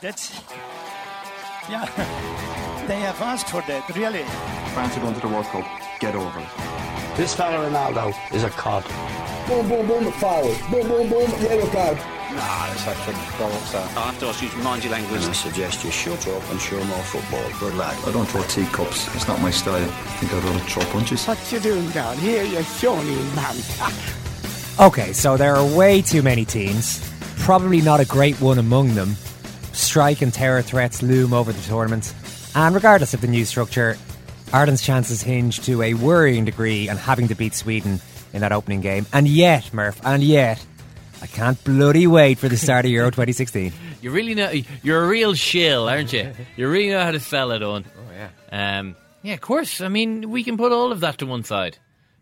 That's yeah. They have asked for that, really. France are going to the World Cup. Get over it. This fella Ronaldo is a cod. Boom, boom, boom, the foul. Boom, boom, boom, yellow card. Nah, it's actually bollocks. I have to ask you to mind your language. I suggest you shut up and show more football. Good lad. I don't throw teacups. It's not my style. I think I'd rather throw punches. What you doing down here, you shawny man? Okay, so there are way too many teams. Probably not a great one among them. Strike and terror threats loom over the tournament. And regardless of the new structure, Ireland's chances hinge to a worrying degree on having to beat Sweden in that opening game. And yet, Murph, and yet, I can't bloody wait for the start of Euro 2016. You really know you're a real shill, aren't you? You really know how to sell it on. Oh yeah. Um, yeah, of course. I mean, we can put all of that to one side,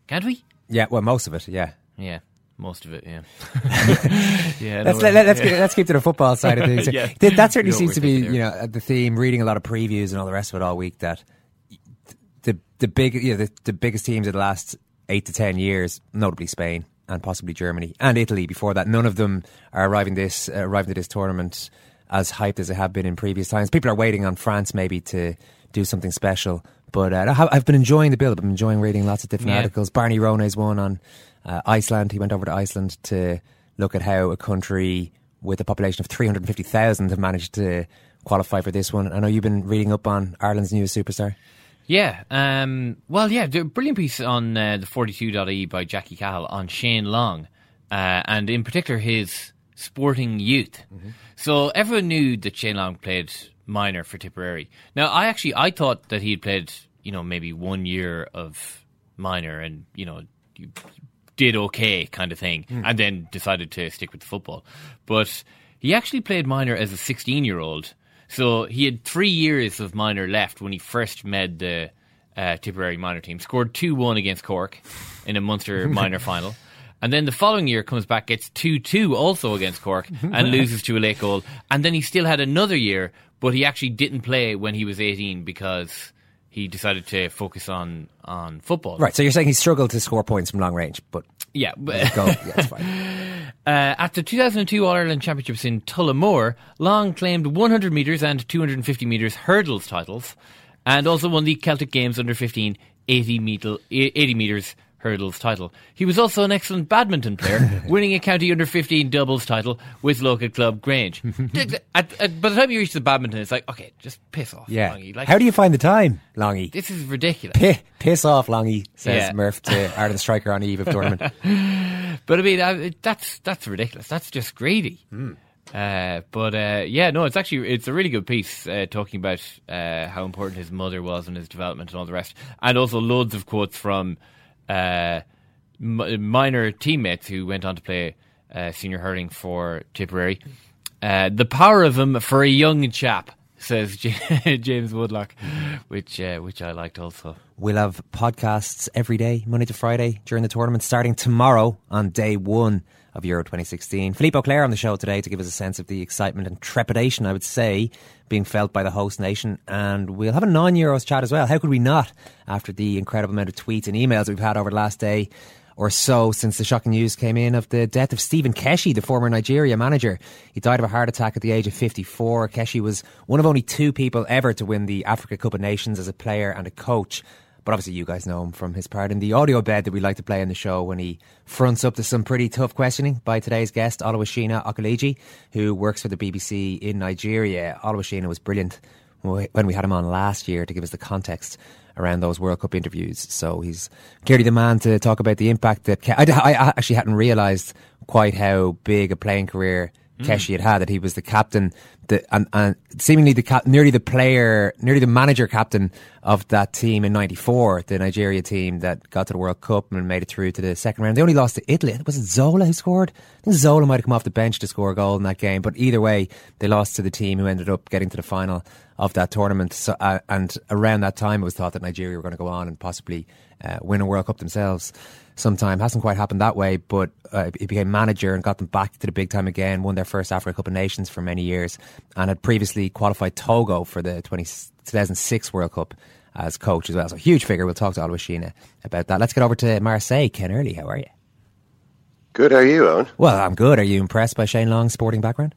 can't we? Yeah, well, most of it, yeah. Yeah, most of it. Yeah. yeah. Let's no, let, us yeah. get, let's keep to the football side of things. Yeah. Th- That certainly seems to be, you know, the theme. Reading a lot of previews and all the rest of it all week. That the the big, you know, the, the biggest teams of the last eight to ten years, notably Spain and possibly Germany and Italy. Before that, none of them are arriving this uh, arriving to this tournament as hyped as they have been in previous times. People are waiting on France maybe to do something special. But uh, I have- been enjoying the build. I've been enjoying reading lots of different Yeah. articles. Barney Ronay's one on uh, Iceland. He went over to Iceland to look at how a country with a population of 350,000 have managed to qualify for this one. I know you've been reading up on Ireland's newest superstar. Yeah. Um, well, yeah, the brilliant piece on uh, the 42.ie by Jackie Cahill on Shane Long, uh, and in particular his sporting youth. So everyone knew that Shane Long played minor for Tipperary. Now, I actually I thought that he had played, you know, maybe one year of minor and, you know, you did okay kind of thing, and then decided to stick with the football. But he actually played minor as a 16 year old. So he had three years of minor left when he first made the uh, Tipperary minor team. Scored 2 1 against Cork in a Munster minor final. And then the following year comes back, gets 2 2 also against Cork and loses to a late goal. And then he still had another year, but he actually didn't play when he was 18 because he decided to focus on, on football. Right, so you're saying he struggled to score points from long range, but Yeah. But go, yeah, it's fine. Uh, at the 2002 All Ireland Championships in Tullamore, Long claimed 100 metres and 250 metres hurdles titles, and also won the Celtic Games under 15 80, meter, 80 metres hurdles title. He was also an excellent badminton player, winning a county under 15 doubles title with local club Grange. at, at, by the time you reach the badminton, it's like, okay, just piss off. Yeah. Longy. Like, How do you find the time, Longy? This is ridiculous. Pi piss off, Longy, says Yeah. Murph to Ireland striker on the eve of tournament. But I mean, uh, that's that's ridiculous. That's just greedy. Uh, but uh, yeah, no, it's actually it's a really good piece uh, talking about uh, how important his mother was in his development and all the rest, and also loads of quotes from uh, m- minor teammates who went on to play uh, senior hurling for Tipperary. Uh, the power of him for a young chap, says James Woodlock, which uh, which I liked also. We'll have podcasts every day, Monday to Friday, during the tournament, starting tomorrow on day one of Euro 2016. Philippe Auclair on the show today to give us a sense of the excitement and trepidation, I would say, being felt by the host nation. And we'll have a non Euros chat as well. How could we not, after the incredible amount of tweets and emails we've had over the last day? or so since the shocking news came in of the death of Stephen Keshi, the former Nigeria manager. He died of a heart attack at the age of 54. Keshi was one of only two people ever to win the Africa Cup of Nations as a player and a coach. But obviously, you guys know him from his part in the audio bed that we like to play in the show when he fronts up to some pretty tough questioning by today's guest, Oluwashina Okeleji, who works for the BBC in Nigeria. Oluwashina was brilliant when we had him on last year to give us the context around those World Cup interviews. So he's clearly the man to talk about the impact that I, I actually hadn't realised quite how big a playing career. Keshi had had. That he was the captain, the, and, and seemingly the cap, nearly the player, nearly the manager captain of that team in '94, the Nigeria team that got to the World Cup and made it through to the second round. They only lost to Italy. Was it Zola who scored? I think Zola might have come off the bench to score a goal in that game. But either way, they lost to the team who ended up getting to the final of that tournament. So, uh, and around that time, it was thought that Nigeria were going to go on and possibly uh, win a World Cup themselves sometime. Hasn't quite happened that way, but uh, he became manager and got them back to the big time again. Won their first Africa Cup of Nations for many years, and had previously qualified Togo for the 20, 2006 World Cup as coach as well. So huge figure. We'll talk to Oluwashina about that. Let's get over to Marseille. Ken Early, how are you? Good. How are you, Eoin? Well, I'm good. Are you impressed by Shane Long's sporting background?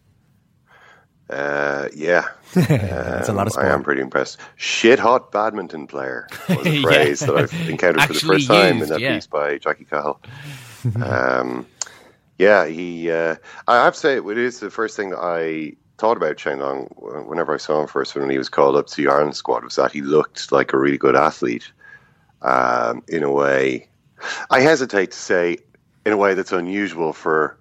Uh, yeah, that's um, a lot of sport. I am pretty impressed. Shit hot badminton player was a phrase yeah. that I've encountered for the first time in that yeah. piece by Jackie Cahill. um, yeah, he. Uh, I have to say, it is the first thing that I thought about Shane Long whenever I saw him first when he was called up to the Ireland squad was that he looked like a really good athlete. Um, in a way, I hesitate to say in a way that's unusual for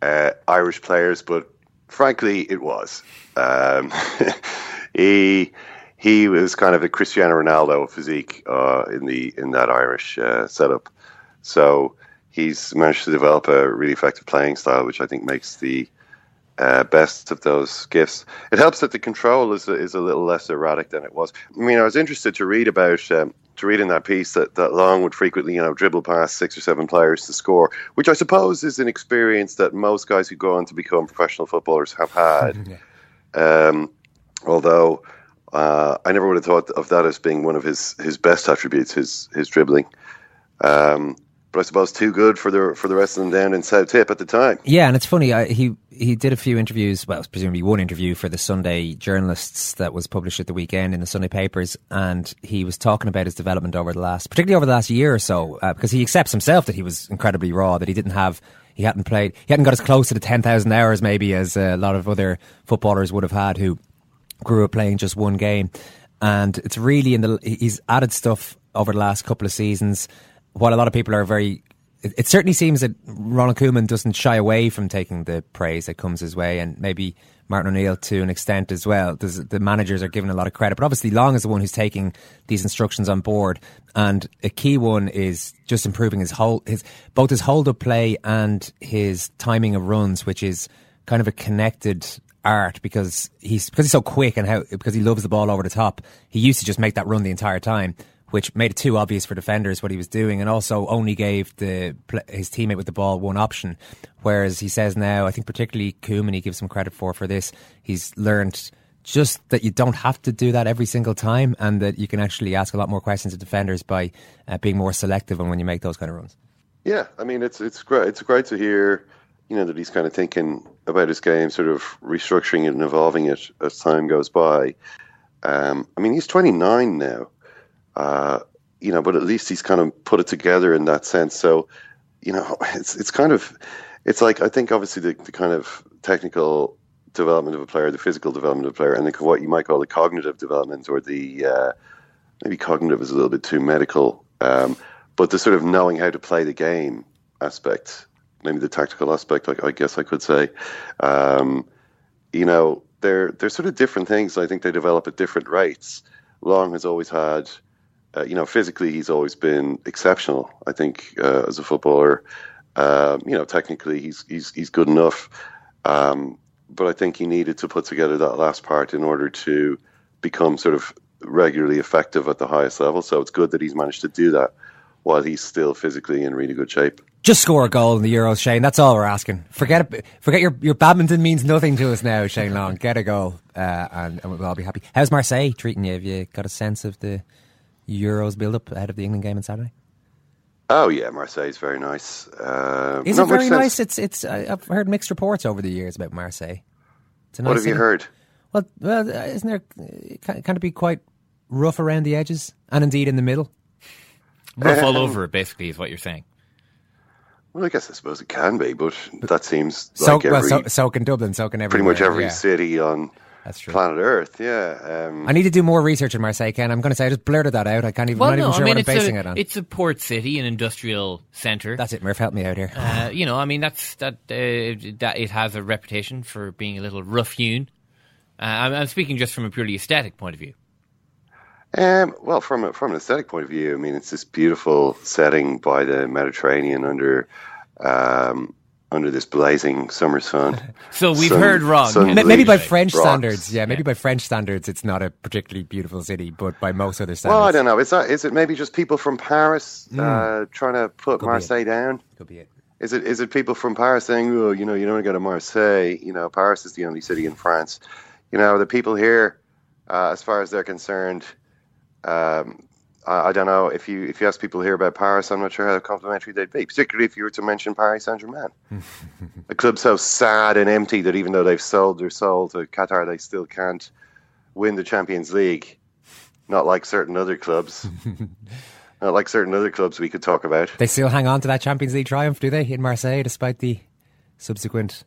uh, Irish players, but frankly, it was. Um, he he was kind of a Cristiano Ronaldo physique uh, in the in that Irish uh, setup. So he's managed to develop a really effective playing style, which I think makes the uh, best of those gifts. It helps that the control is is a little less erratic than it was. I mean, I was interested to read about um, to read in that piece that, that Long would frequently, you know, dribble past six or seven players to score, which I suppose is an experience that most guys who go on to become professional footballers have had. um, although uh, I never would have thought of that as being one of his, his best attributes, his his dribbling. Um, but I suppose too good for the for the rest of them down in South Tip at the time. Yeah, and it's funny. I, he he did a few interviews. Well, presumably one interview for the Sunday journalists that was published at the weekend in the Sunday papers, and he was talking about his development over the last, particularly over the last year or so, uh, because he accepts himself that he was incredibly raw, that he didn't have. He hadn't played. He hadn't got as close to the ten thousand hours maybe as a lot of other footballers would have had who grew up playing just one game. And it's really in the. He's added stuff over the last couple of seasons while a lot of people are very it, certainly seems that Ronald Koeman doesn't shy away from taking the praise that comes his way, and maybe Martin O'Neill to an extent as well. There's, the managers are given a lot of credit, but obviously Long is the one who's taking these instructions on board. And a key one is just improving his whole his both his hold up play and his timing of runs, which is kind of a connected art because he's because he's so quick and how because he loves the ball over the top. He used to just make that run the entire time which made it too obvious for defenders what he was doing, and also only gave the his teammate with the ball one option. Whereas he says now, I think particularly Koeman, he gives some credit for for this. He's learned just that you don't have to do that every single time, and that you can actually ask a lot more questions of defenders by uh, being more selective on when you make those kind of runs. Yeah, I mean it's it's great. It's great to hear, you know, that he's kind of thinking about his game, sort of restructuring it and evolving it as time goes by. Um, I mean, he's 29 now. Uh, you know, but at least he's kind of put it together in that sense. So, you know, it's it's kind of it's like I think obviously the, the kind of technical development of a player, the physical development of a player, and the, what you might call the cognitive development or the uh, maybe cognitive is a little bit too medical, um, but the sort of knowing how to play the game aspect, maybe the tactical aspect, I, I guess I could say, um, you know, they're they're sort of different things. I think they develop at different rates. Long has always had uh, you know, physically he's always been exceptional. I think uh, as a footballer, um, you know, technically he's he's he's good enough. Um, but I think he needed to put together that last part in order to become sort of regularly effective at the highest level. So it's good that he's managed to do that while he's still physically in really good shape. Just score a goal in the Euros, Shane. That's all we're asking. Forget. Forget your your badminton means nothing to us now, Shane Long. Get a goal, uh, and, and, we'll all be happy. How's Marseille treating you? Have you got a sense of the Euros build up ahead of the England game on Saturday? Oh yeah, Marseille is very nice. Uh, is it very nice? It's it's. I've heard mixed reports over the years about Marseille. Nice what have city. you heard? Well, well, isn't there? Can it be quite rough around the edges and indeed in the middle? Rough all over, basically, is what you're saying. Well, I guess I suppose it can be, but that seems so, like every, well, so, so can Dublin, so can every pretty much every yeah. city on That's true. planet Earth. Yeah, um, I need to do more research in Marseille. Ken, I'm going to say I just blurted that out. I can't even. Well, I'm not no, even sure I mean, what I'm basing a, it on. It's a port city, an industrial centre. That's it, Murph. Help me out here. Uh, you know, I mean, that's that. Uh, that it has a reputation for being a little rough hewn. Uh, I'm, I'm speaking just from a purely aesthetic point of view. Um, well, from a, from an aesthetic point of view, I mean, it's this beautiful setting by the Mediterranean under um, under this blazing summer sun. so we've sun, heard wrong. Maybe by French rocks. standards, yeah. Maybe yeah. by French standards, it's not a particularly beautiful city, but by most other standards, well, I don't know. Is that is it maybe just people from Paris mm. uh, trying to put Could Marseille down? Could be it. Is it is it people from Paris saying, "Oh, you know, you don't want to go to Marseille. You know, Paris is the only city in France." You know, the people here, uh, as far as they're concerned, um, I, I, don't know if you if you ask people here about Paris, I'm not sure how complimentary they'd be. Particularly if you were to mention Paris Saint Germain, a club so sad and empty that even though they've sold their soul to Qatar, they still can't win the Champions League. Not like certain other clubs. not like certain other clubs we could talk about. They still hang on to that Champions League triumph, do they, in Marseille, despite the subsequent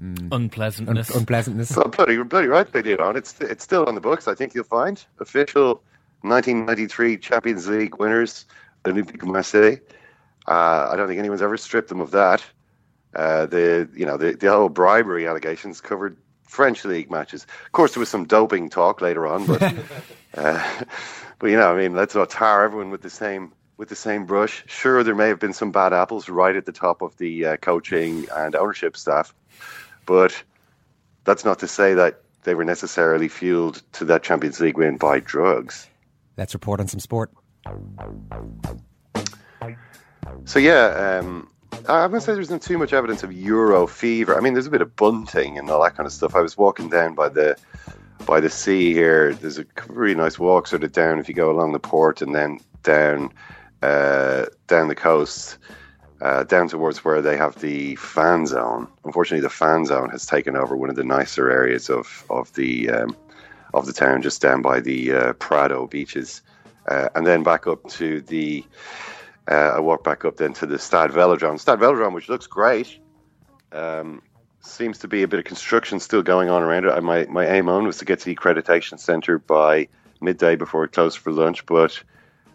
Mm. Unpleasantness. Un- unpleasantness. Well, bloody, bloody right they do, on. It's it's still on the books. I think you'll find official 1993 Champions League winners, Olympique Marseille. Uh, I don't think anyone's ever stripped them of that. Uh, the you know the, the whole bribery allegations covered French league matches. Of course, there was some doping talk later on, but uh, but you know, I mean, let's not tar everyone with the same with the same brush. Sure, there may have been some bad apples right at the top of the uh, coaching and ownership staff, but that's not to say that they were necessarily fueled to that Champions League win by drugs. Let's report on some sport. So yeah, um, I'm going to say there's not too much evidence of Euro fever. I mean, there's a bit of bunting and all that kind of stuff. I was walking down by the by the sea here. There's a really nice walk sort of down if you go along the port and then down uh, down the coast uh, down towards where they have the fan zone. Unfortunately, the fan zone has taken over one of the nicer areas of of the um, of the town, just down by the uh, Prado beaches, uh, and then back up to the. Uh, I walk back up then to the Stade Velodrome. Stade Velodrome, which looks great, um, seems to be a bit of construction still going on around it. My my aim on was to get to the accreditation centre by midday before it closed for lunch, but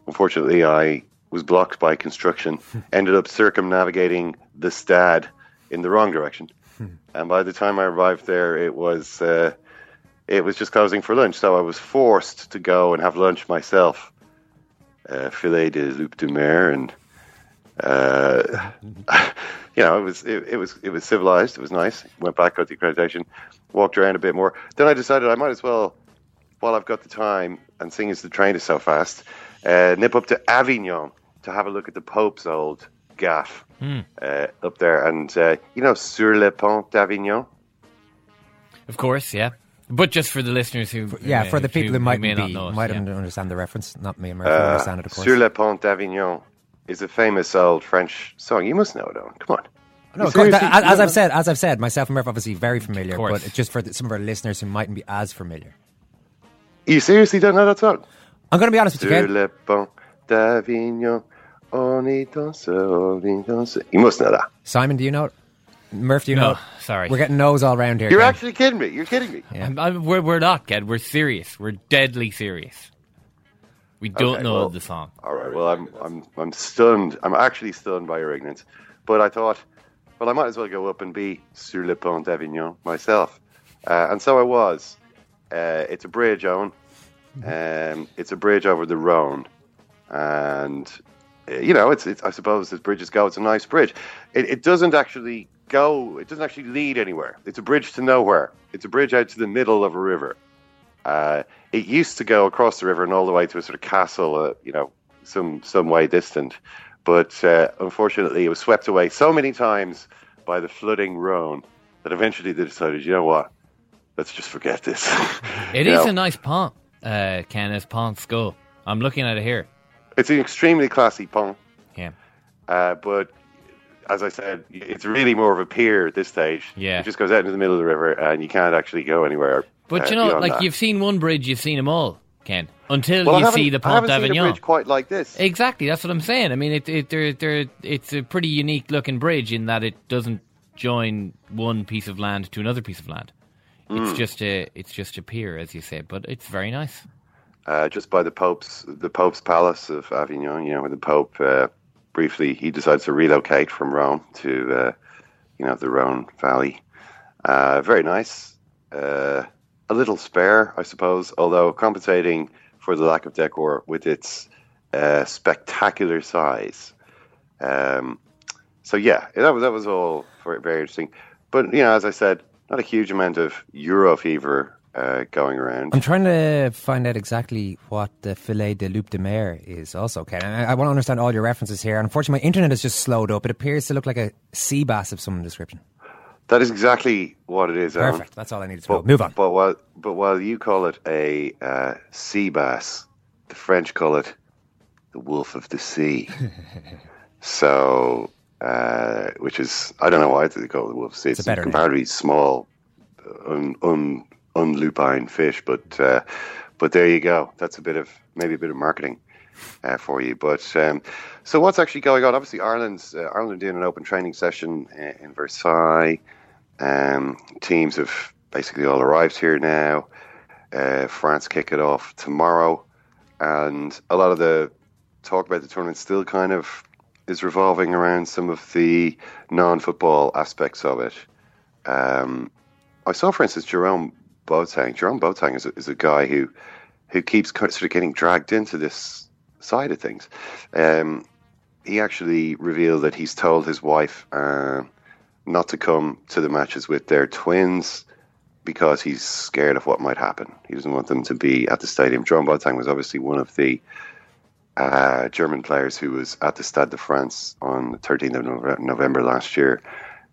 unfortunately, I was blocked by construction, ended up circumnavigating the stad in the wrong direction. Hmm. and by the time I arrived there, it was uh, it was just closing for lunch. So I was forced to go and have lunch myself. Uh, filet de loup de mer, and uh, you know, it was it, it, was it was civilized. It was nice. Went back, got the accreditation, walked around a bit more. Then I decided I might as well, while I've got the time, and seeing as the train is so fast, uh, nip up to Avignon to have a look at the Pope's old gaff mm. uh, up there, and uh, you know, sur le pont d'Avignon. Of course, yeah. But just for the listeners who, yeah, uh, for the people who, who might may be, not might yeah. understand the reference, not me, Murphy, uh, understand it, of course. Sur le pont d'Avignon is a famous old French song. You must know it, Eoin. Come on. No, course, as, as I've said, as I've said, myself and Murph obviously very familiar, but just for the, some of our listeners who mightn't be as familiar. You seriously don't know that song? I'm going to be honest with Sur you, Ken. le pont d'Avignon, on y danse, on y danse. You must know that. Simon, do you know it? Murph, do you no, know? Sorry. We're getting no's all around here. You're Ken. actually kidding me. You're kidding me. Yeah. I'm, I'm, we're, we're not, Ken. We're serious. We're deadly serious. We don't Okay, know well, the song. All right. Well, I'm I'm I'm stunned. I'm actually stunned by your ignorance. But I thought, well, I might as well go up and be sur le pont d'Avignon myself, uh, and so I was. Uh, it's a bridge, Eoin. Um, it's a bridge over the Rhone, and you know, it's, it's I suppose as bridges go, it's a nice bridge. It, it doesn't actually go. It doesn't actually lead anywhere. It's a bridge to nowhere. It's a bridge out to the middle of a river. Uh, it used to go across the river and all the way to a sort of castle, uh, you know, some some way distant. But uh, unfortunately, it was swept away so many times by the flooding Rhone that eventually they decided, you know what, let's just forget this. it is know? a nice pont, uh, Ken, as Pont Skull. I'm looking at it here. It's an extremely classy pont. Yeah. Uh, but as I said, it's really more of a pier at this stage. Yeah. It just goes out into the middle of the river and you can't actually go anywhere. But uh, you know, like that. you've seen one bridge, you've seen them all, Ken. Until well, you see the Pont d'Avignon. Bridge quite like this. Exactly, that's what I'm saying. I mean, it, it, they're, they're, it's a pretty unique looking bridge in that it doesn't join one piece of land to another piece of land. Mm. It's just a, it's just a pier, as you say, but it's very nice. Uh, just by the Pope's, the Pope's palace of Avignon. You know, where the Pope uh, briefly he decides to relocate from Rome to, uh, you know, the Rhone Valley. Uh, very nice. Uh, a little spare, I suppose, although compensating for the lack of decor with its spectacular size. Um, so yeah, that was that was all very interesting. But you know, as I said, not a huge amount of Euro fever uh, going around. I'm trying to find out exactly what the filet de loup de mer is. Also, Ken, I, I want to understand all your references here. Unfortunately, my internet has just slowed up. It appears to look like a sea bass of some description. That is exactly what it is. Alan. Perfect. That's all I needed to but, know. Move on. But while but while you call it a uh, sea bass, the French call it the wolf of the sea. so, uh, which is I don't know why they call it the wolf of the sea. It's, it's a comparatively name. small, un, un, unlupine fish, but uh, but there you go. That's a bit of maybe a bit of marketing. Uh, for you. But um, so, what's actually going on? Obviously, Ireland's uh, Ireland doing an open training session in, in Versailles. Um, teams have basically all arrived here now. Uh, France kick it off tomorrow, and a lot of the talk about the tournament still kind of is revolving around some of the non-football aspects of it. Um, I saw, for instance, Jerome Boateng. Jerome Boateng is a, is a guy who who keeps sort of getting dragged into this side of things. Um, he actually revealed that he's told his wife uh, not to come to the matches with their twins because he's scared of what might happen. He doesn't want them to be at the stadium. John Boateng was obviously one of the uh, German players who was at the Stade de France on the 13th of November last year,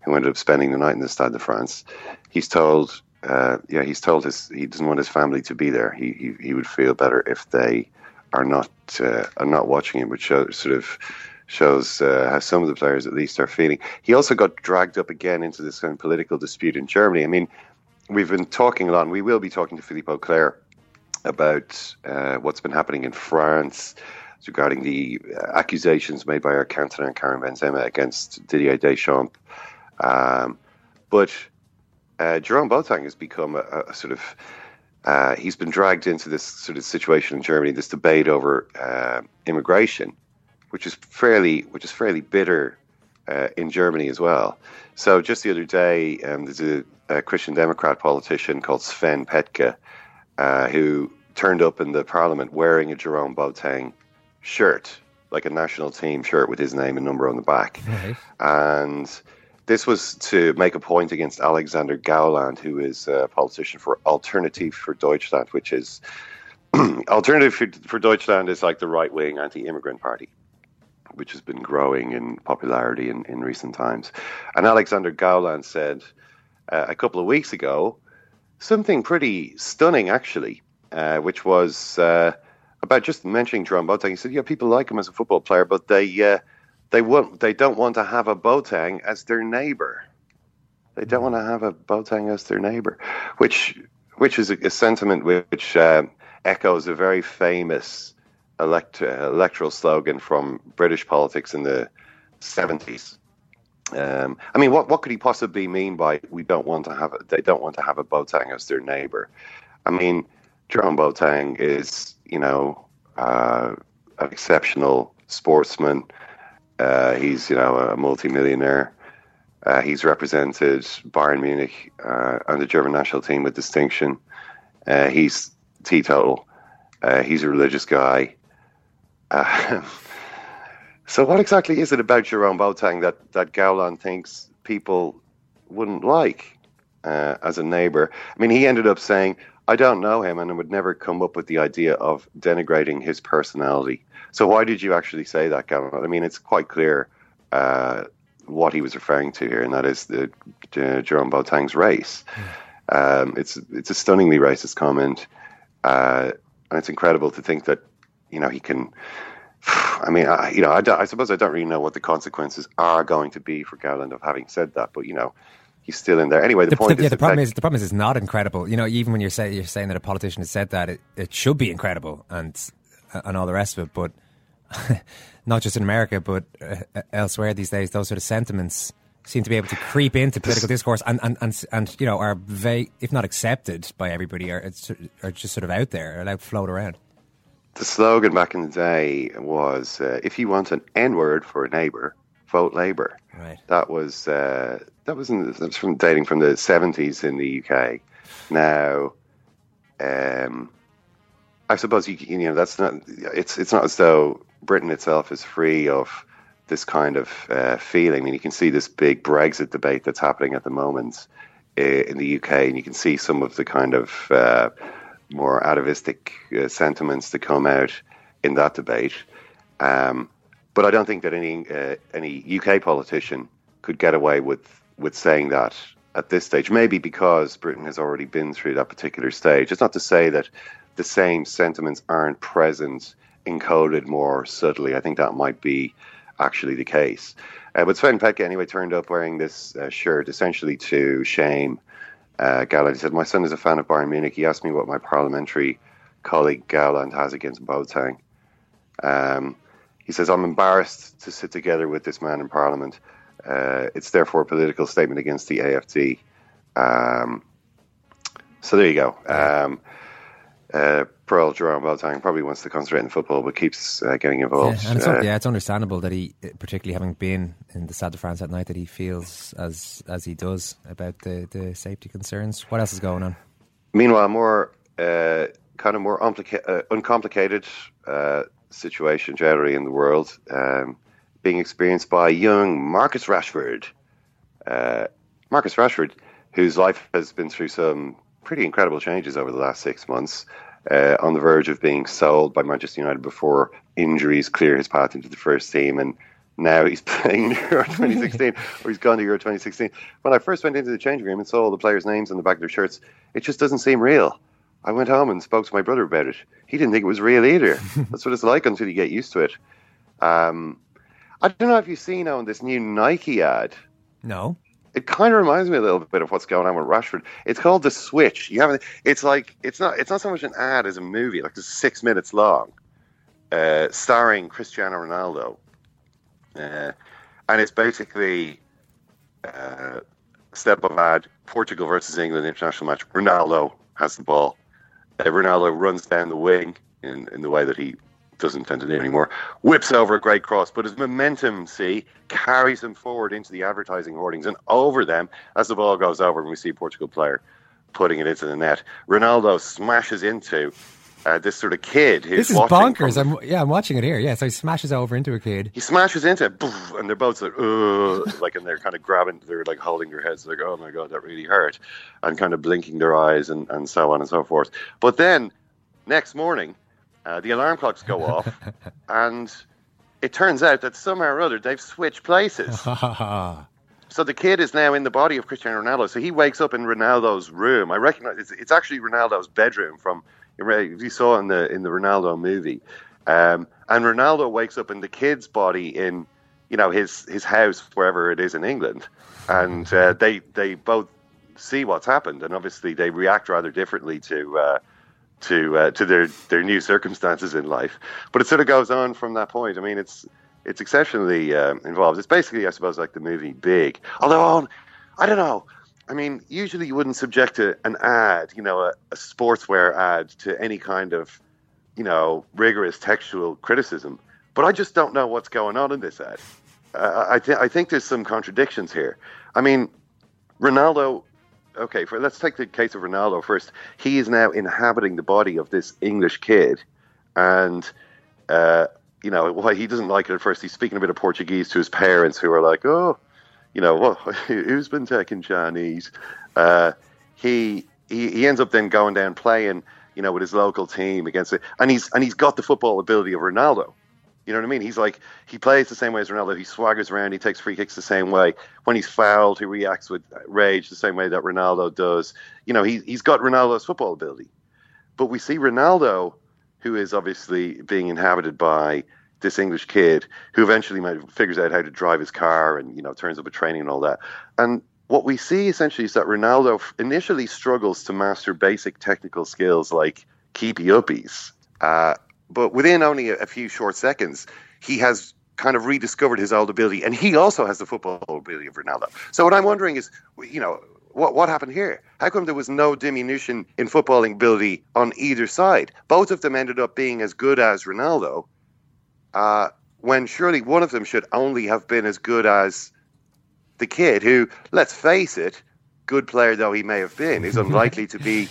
who ended up spending the night in the Stade de France. He's told, uh, yeah, he's told his he doesn't want his family to be there. He he, he would feel better if they are not uh, are not watching him, which shows, sort of shows uh, how some of the players at least are feeling. He also got dragged up again into this kind of political dispute in Germany. I mean, we've been talking a lot, and we will be talking to Philippe Auclair about uh, what's been happening in France regarding the uh, accusations made by Eric Cantona Karim Benzema against Didier Deschamps. Um, but uh, Jerome Boateng has become a, a sort of uh, he's been dragged into this sort of situation in Germany, this debate over uh, immigration, which is fairly, which is fairly bitter uh, in Germany as well. So just the other day, um, there's a, a, Christian Democrat politician called Sven Petke uh, who turned up in the parliament wearing a Jerome Boateng shirt, like a national team shirt with his name and number on the back, right. and this was to make a point against Alexander Gauland, who is a politician for Alternative for Deutschland, which is Alternative for, for Deutschland is like the right wing anti immigrant party, which has been growing in popularity in, in recent times. And Alexander Gauland said uh, a couple of weeks ago something pretty stunning, actually, uh, which was uh, about just mentioning Jerome Boateng. He said, Yeah, people like him as a football player, but they uh, they want they don't want to have a Boateng as their neighbor. They don't want to have a Boateng as their neighbor, which which is a, a sentiment which uh, echoes a very famous elect, uh, electoral slogan from British politics in the seventies. Um, I mean, what what could he possibly mean by we don't want to have a, they don't want to have a Boateng as their neighbor? I mean, Jerome Boateng is you know uh, an exceptional sportsman. Uh, he's, you know, a multimillionaire. Uh, he's represented Bayern Munich uh, and the German national team with distinction. Uh, he's teetotal. Uh, he's a religious guy. Uh, so, what exactly is it about Jerome Boateng that that Gauland thinks people wouldn't like as a neighbor? I mean, he ended up saying, "I don't know him, and I would never come up with the idea of denigrating his personality." So why did you actually say that, Gavin? I mean, it's quite clear uh, what he was referring to here, and that is the Jerome Boateng's race. Um, it's it's a stunningly racist comment, uh, and it's incredible to think that you know he can I mean, I, you know, I, I, suppose I don't really know what the consequences are going to be for Gauland of having said that, but you know, he's still in there. Anyway, the, the point the, is, yeah, the problem is the problem is it's not incredible. You know, even when you're saying you're saying that a politician has said that, it, it should be incredible and and all the rest of it, but not just in America, but uh, elsewhere these days, those sort of sentiments seem to be able to creep into political discourse and, and, and, and you know are very, if not accepted by everybody, are, are just sort of out there, allowed to float around. The slogan back in the day was, uh, "If you want an N word for a neighbour, vote Labour." Right. That was uh, that was, in, that was from dating from the seventies in the UK. Now, um, I suppose you you know that's not it's it's not as though Britain itself is free of this kind of uh, feeling. I mean, you can see this big Brexit debate that's happening at the moment uh, in the UK, and you can see some of the kind of uh, more atavistic uh, sentiments that come out in that debate. Um, but I don't think that any uh, any UK politician could get away with with saying that at this stage. Maybe because Britain has already been through that particular stage. It's not to say that the same sentiments aren't present, encoded more subtly. I think that might be actually the case. Uh, but Sven Petke anyway turned up wearing this uh, shirt, essentially to shame uh, Gauland. He said, "My son is a fan of Bayern Munich. He asked me what my parliamentary colleague Gauland has against Boateng." Um, he says, "I'm embarrassed to sit together with this man in Parliament. Uh, it's therefore a political statement against the AFD." Um, so there you go. Um, uh, Pearl Jerome Boateng probably wants to concentrate on football, but keeps uh, getting involved. Yeah, and it's, uh, yeah, it's understandable that he, particularly having been in the Stade de France that night, that he feels as as he does about the, the safety concerns. What else is going on? Meanwhile, more uh, kind of more uh, uncomplicated uh, situation generally in the world um, being experienced by young Marcus Rashford. Uh, Marcus Rashford, whose life has been through some pretty incredible changes over the last six months. Uh, on the verge of being sold by Manchester United before injuries clear his path into the first team, and now he's playing Euro 2016, or he's gone to Euro 2016. When I first went into the changing room and saw all the players' names on the back of their shirts, it just doesn't seem real. I went home and spoke to my brother about it. He didn't think it was real either. That's what it's like until you get used to it. Um, I don't know if you've seen on this new Nike ad. No it kind of reminds me a little bit of what's going on with Rashford. It's called The Switch. You haven't. it's like it's not it's not so much an ad as a movie. Like it's six minutes long, uh, starring Cristiano Ronaldo, uh, and it's basically uh, step of ad Portugal versus England international match. Ronaldo has the ball. Uh, Ronaldo runs down the wing in in the way that he doesn't tend to do anymore, whips over a great cross, but his momentum, see, carries him forward into the advertising hoardings and over them as the ball goes over and we see Portugal player putting it into the net. Ronaldo smashes into uh, this sort of kid. this is bonkers. I'm, yeah, I'm watching it here. Yeah, so he smashes over into a kid. He smashes into it, and they're both like, like, and they're kind of grabbing, they're like holding their heads, like, oh my god, that really hurt, and kind of blinking their eyes and, and so on and so forth. But then next morning, uh, the alarm clocks go off, and it turns out that somehow or other they've switched places. so the kid is now in the body of Cristiano Ronaldo. So he wakes up in Ronaldo's room. I recognize it's, it's actually Ronaldo's bedroom from you saw in the in the Ronaldo movie. Um, and Ronaldo wakes up in the kid's body in you know his his house wherever it is in England, and uh, they they both see what's happened, and obviously they react rather differently to. Uh, to uh, to their their new circumstances in life. But it sort of goes on from that point. I mean, it's it's exceptionally uh, involved. It's basically, I suppose, like the movie Big. Although I don't know. I mean, usually you wouldn't subject a, an ad, you know, a, a sportswear ad to any kind of, you know, rigorous textual criticism. But I just don't know what's going on in this ad. Uh, I, th- I think there's some contradictions here. I mean, Ronaldo okay, for let's take the case of Ronaldo first. He is now inhabiting the body of this English kid, and uh, you know why he doesn't like it at first. He's speaking a bit of Portuguese to his parents, who are like, "Oh, you know, well, who's been taking Chinese?" Uh, he, he he ends up then going down playing, you know, with his local team against it, and he's and he's got the football ability of Ronaldo. You know what I mean? He's like he plays the same way as Ronaldo. He swaggers around. He takes free kicks the same way. When he's fouled, he reacts with rage the same way that Ronaldo does. You know, he he's got Ronaldo's football ability. But we see Ronaldo, who is obviously being inhabited by this English kid who eventually figures out how to drive his car and you know turns up at training and all that. And what we see essentially is that Ronaldo initially struggles to master basic technical skills like keepy uppies, uh, but within only a, a few short seconds, he has kind of rediscovered his old ability, and he also has the football ability of Ronaldo. So what I'm wondering is, you know, what what happened here? How come there was no diminution in footballing ability on either side? Both of them ended up being as good as Ronaldo, uh, when surely one of them should only have been as good as the kid, who, let's face it, good player though he may have been, is unlikely to be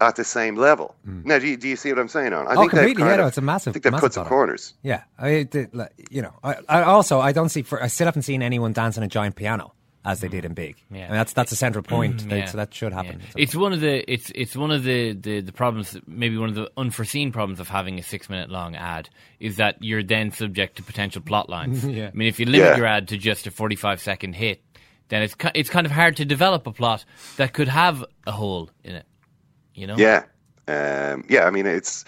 at the same level. Mm. Now, do you, do you see what I'm saying? On I oh, think completely. Yeah, no, it's a massive. I think they've cut some corners. Yeah, I, you know, I, I, also I don't see. For, I still haven't seen anyone dancing a giant piano as they did in Big. Yeah. I mean, that's that's a central point. yeah. So that should happen. Yeah. It's one of the it's it's one of the, the, the problems. Maybe one of the unforeseen problems of having a six minute long ad is that you're then subject to potential plot lines. yeah. I mean, if you limit your ad to just a forty five second hit, then it's it's kind of hard to develop a plot that could have a hole in it. You know? Yeah, um, yeah. I mean, it's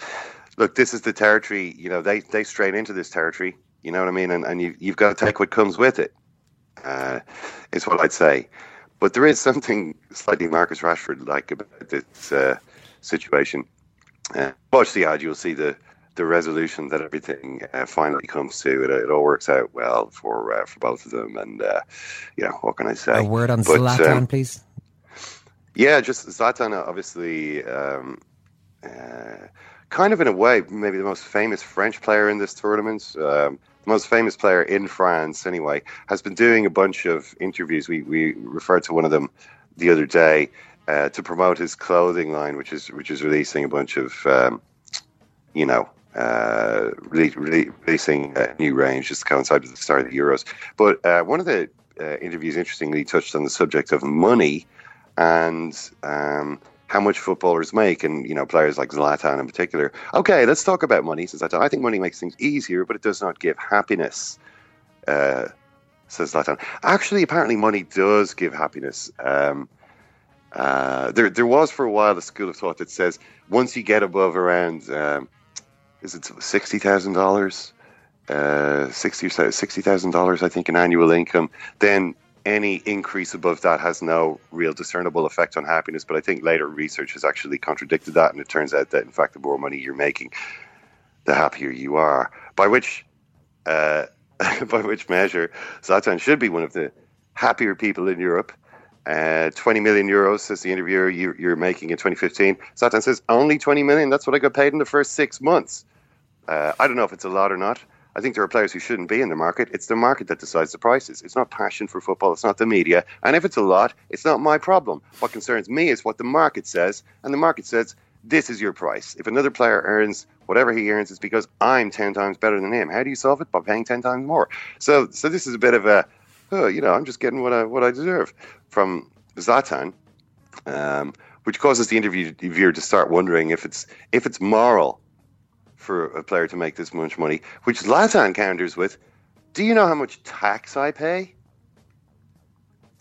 look. This is the territory. You know, they they strayed into this territory. You know what I mean? And and you you've got to take what comes with it uh, is what I'd say. But there is something slightly Marcus Rashford like about this uh, situation. Uh, watch the ad, you'll see the the resolution that everything uh, finally comes to. It, it all works out well for uh, for both of them, and uh, you know what can I say? A word on but, Zlatan, um, please. Yeah, just Zlatan, obviously. Um, uh, kind of in a way, maybe the most famous French player in this tournament. Um, the most famous player in France, anyway, has been doing a bunch of interviews. We we referred to one of them the other day uh, to promote his clothing line, which is which is releasing a bunch of, um, you know, uh, releasing a new range just to coincide with the start of the Euros. But uh, one of the uh, interviews, interestingly, touched on the subject of money and. Um, how much footballers make, and you know players like Zlatan in particular. Okay, let's talk about money. Says Zlatan. I think money makes things easier, but it does not give happiness. Uh, says Zlatan. Actually, apparently, money does give happiness. Um, uh, there, there was for a while a school of thought that says once you get above around, um, is it sixty thousand dollars, uh, sixty or sixty thousand dollars, I think, in annual income, then any increase above that has no real discernible effect on happiness. But I think later research has actually contradicted that, and it turns out that in fact, the more money you're making, the happier you are. By which, uh, by which measure, Zlatan should be one of the happier people in Europe. Uh, 20 million euros, says the interviewer, you, you're making in 2015. Zlatan says, only 20 million? That's what I got paid in the first six months. Uh, I don't know if it's a lot or not. I think there are players who shouldn't be in the market. It's the market that decides the prices. It's not passion for football. It's not the media. And if it's a lot, it's not my problem. What concerns me is what the market says. And the market says, this is your price. If another player earns whatever he earns, it's because I'm 10 times better than him. How do you solve it? By paying 10 times more. So, so this is a bit of a, oh, you know, I'm just getting what I, what I deserve from Zlatan. Um, which causes the interviewer to start wondering if it's if it's moral for a player to make this much money, which Zlatan counters with, Do you know how much tax I pay?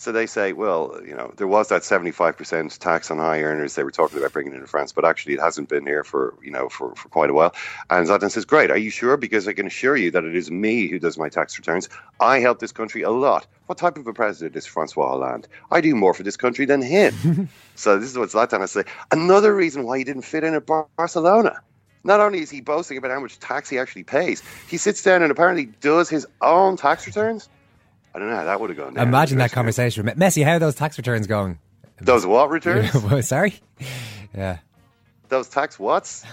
So they say, well, you know, there was that 75% tax on high earners they were talking about bringing into France, but actually it hasn't been here for, you know, for, for quite a while. And Zlatan says, great, are you sure? Because I can assure you that it is me who does my tax returns. I help this country a lot. What type of a president is Francois Hollande? I do more for this country than him. so this is what Zlatan has to say. Another reason why he didn't fit in at Barcelona not only is he boasting about how much tax he actually pays, he sits down and apparently does his own tax returns. I don't know how that would have gone. Down. Imagine that conversation, Messi. How are those tax returns going? Those what returns? Sorry. Yeah. Those tax whats?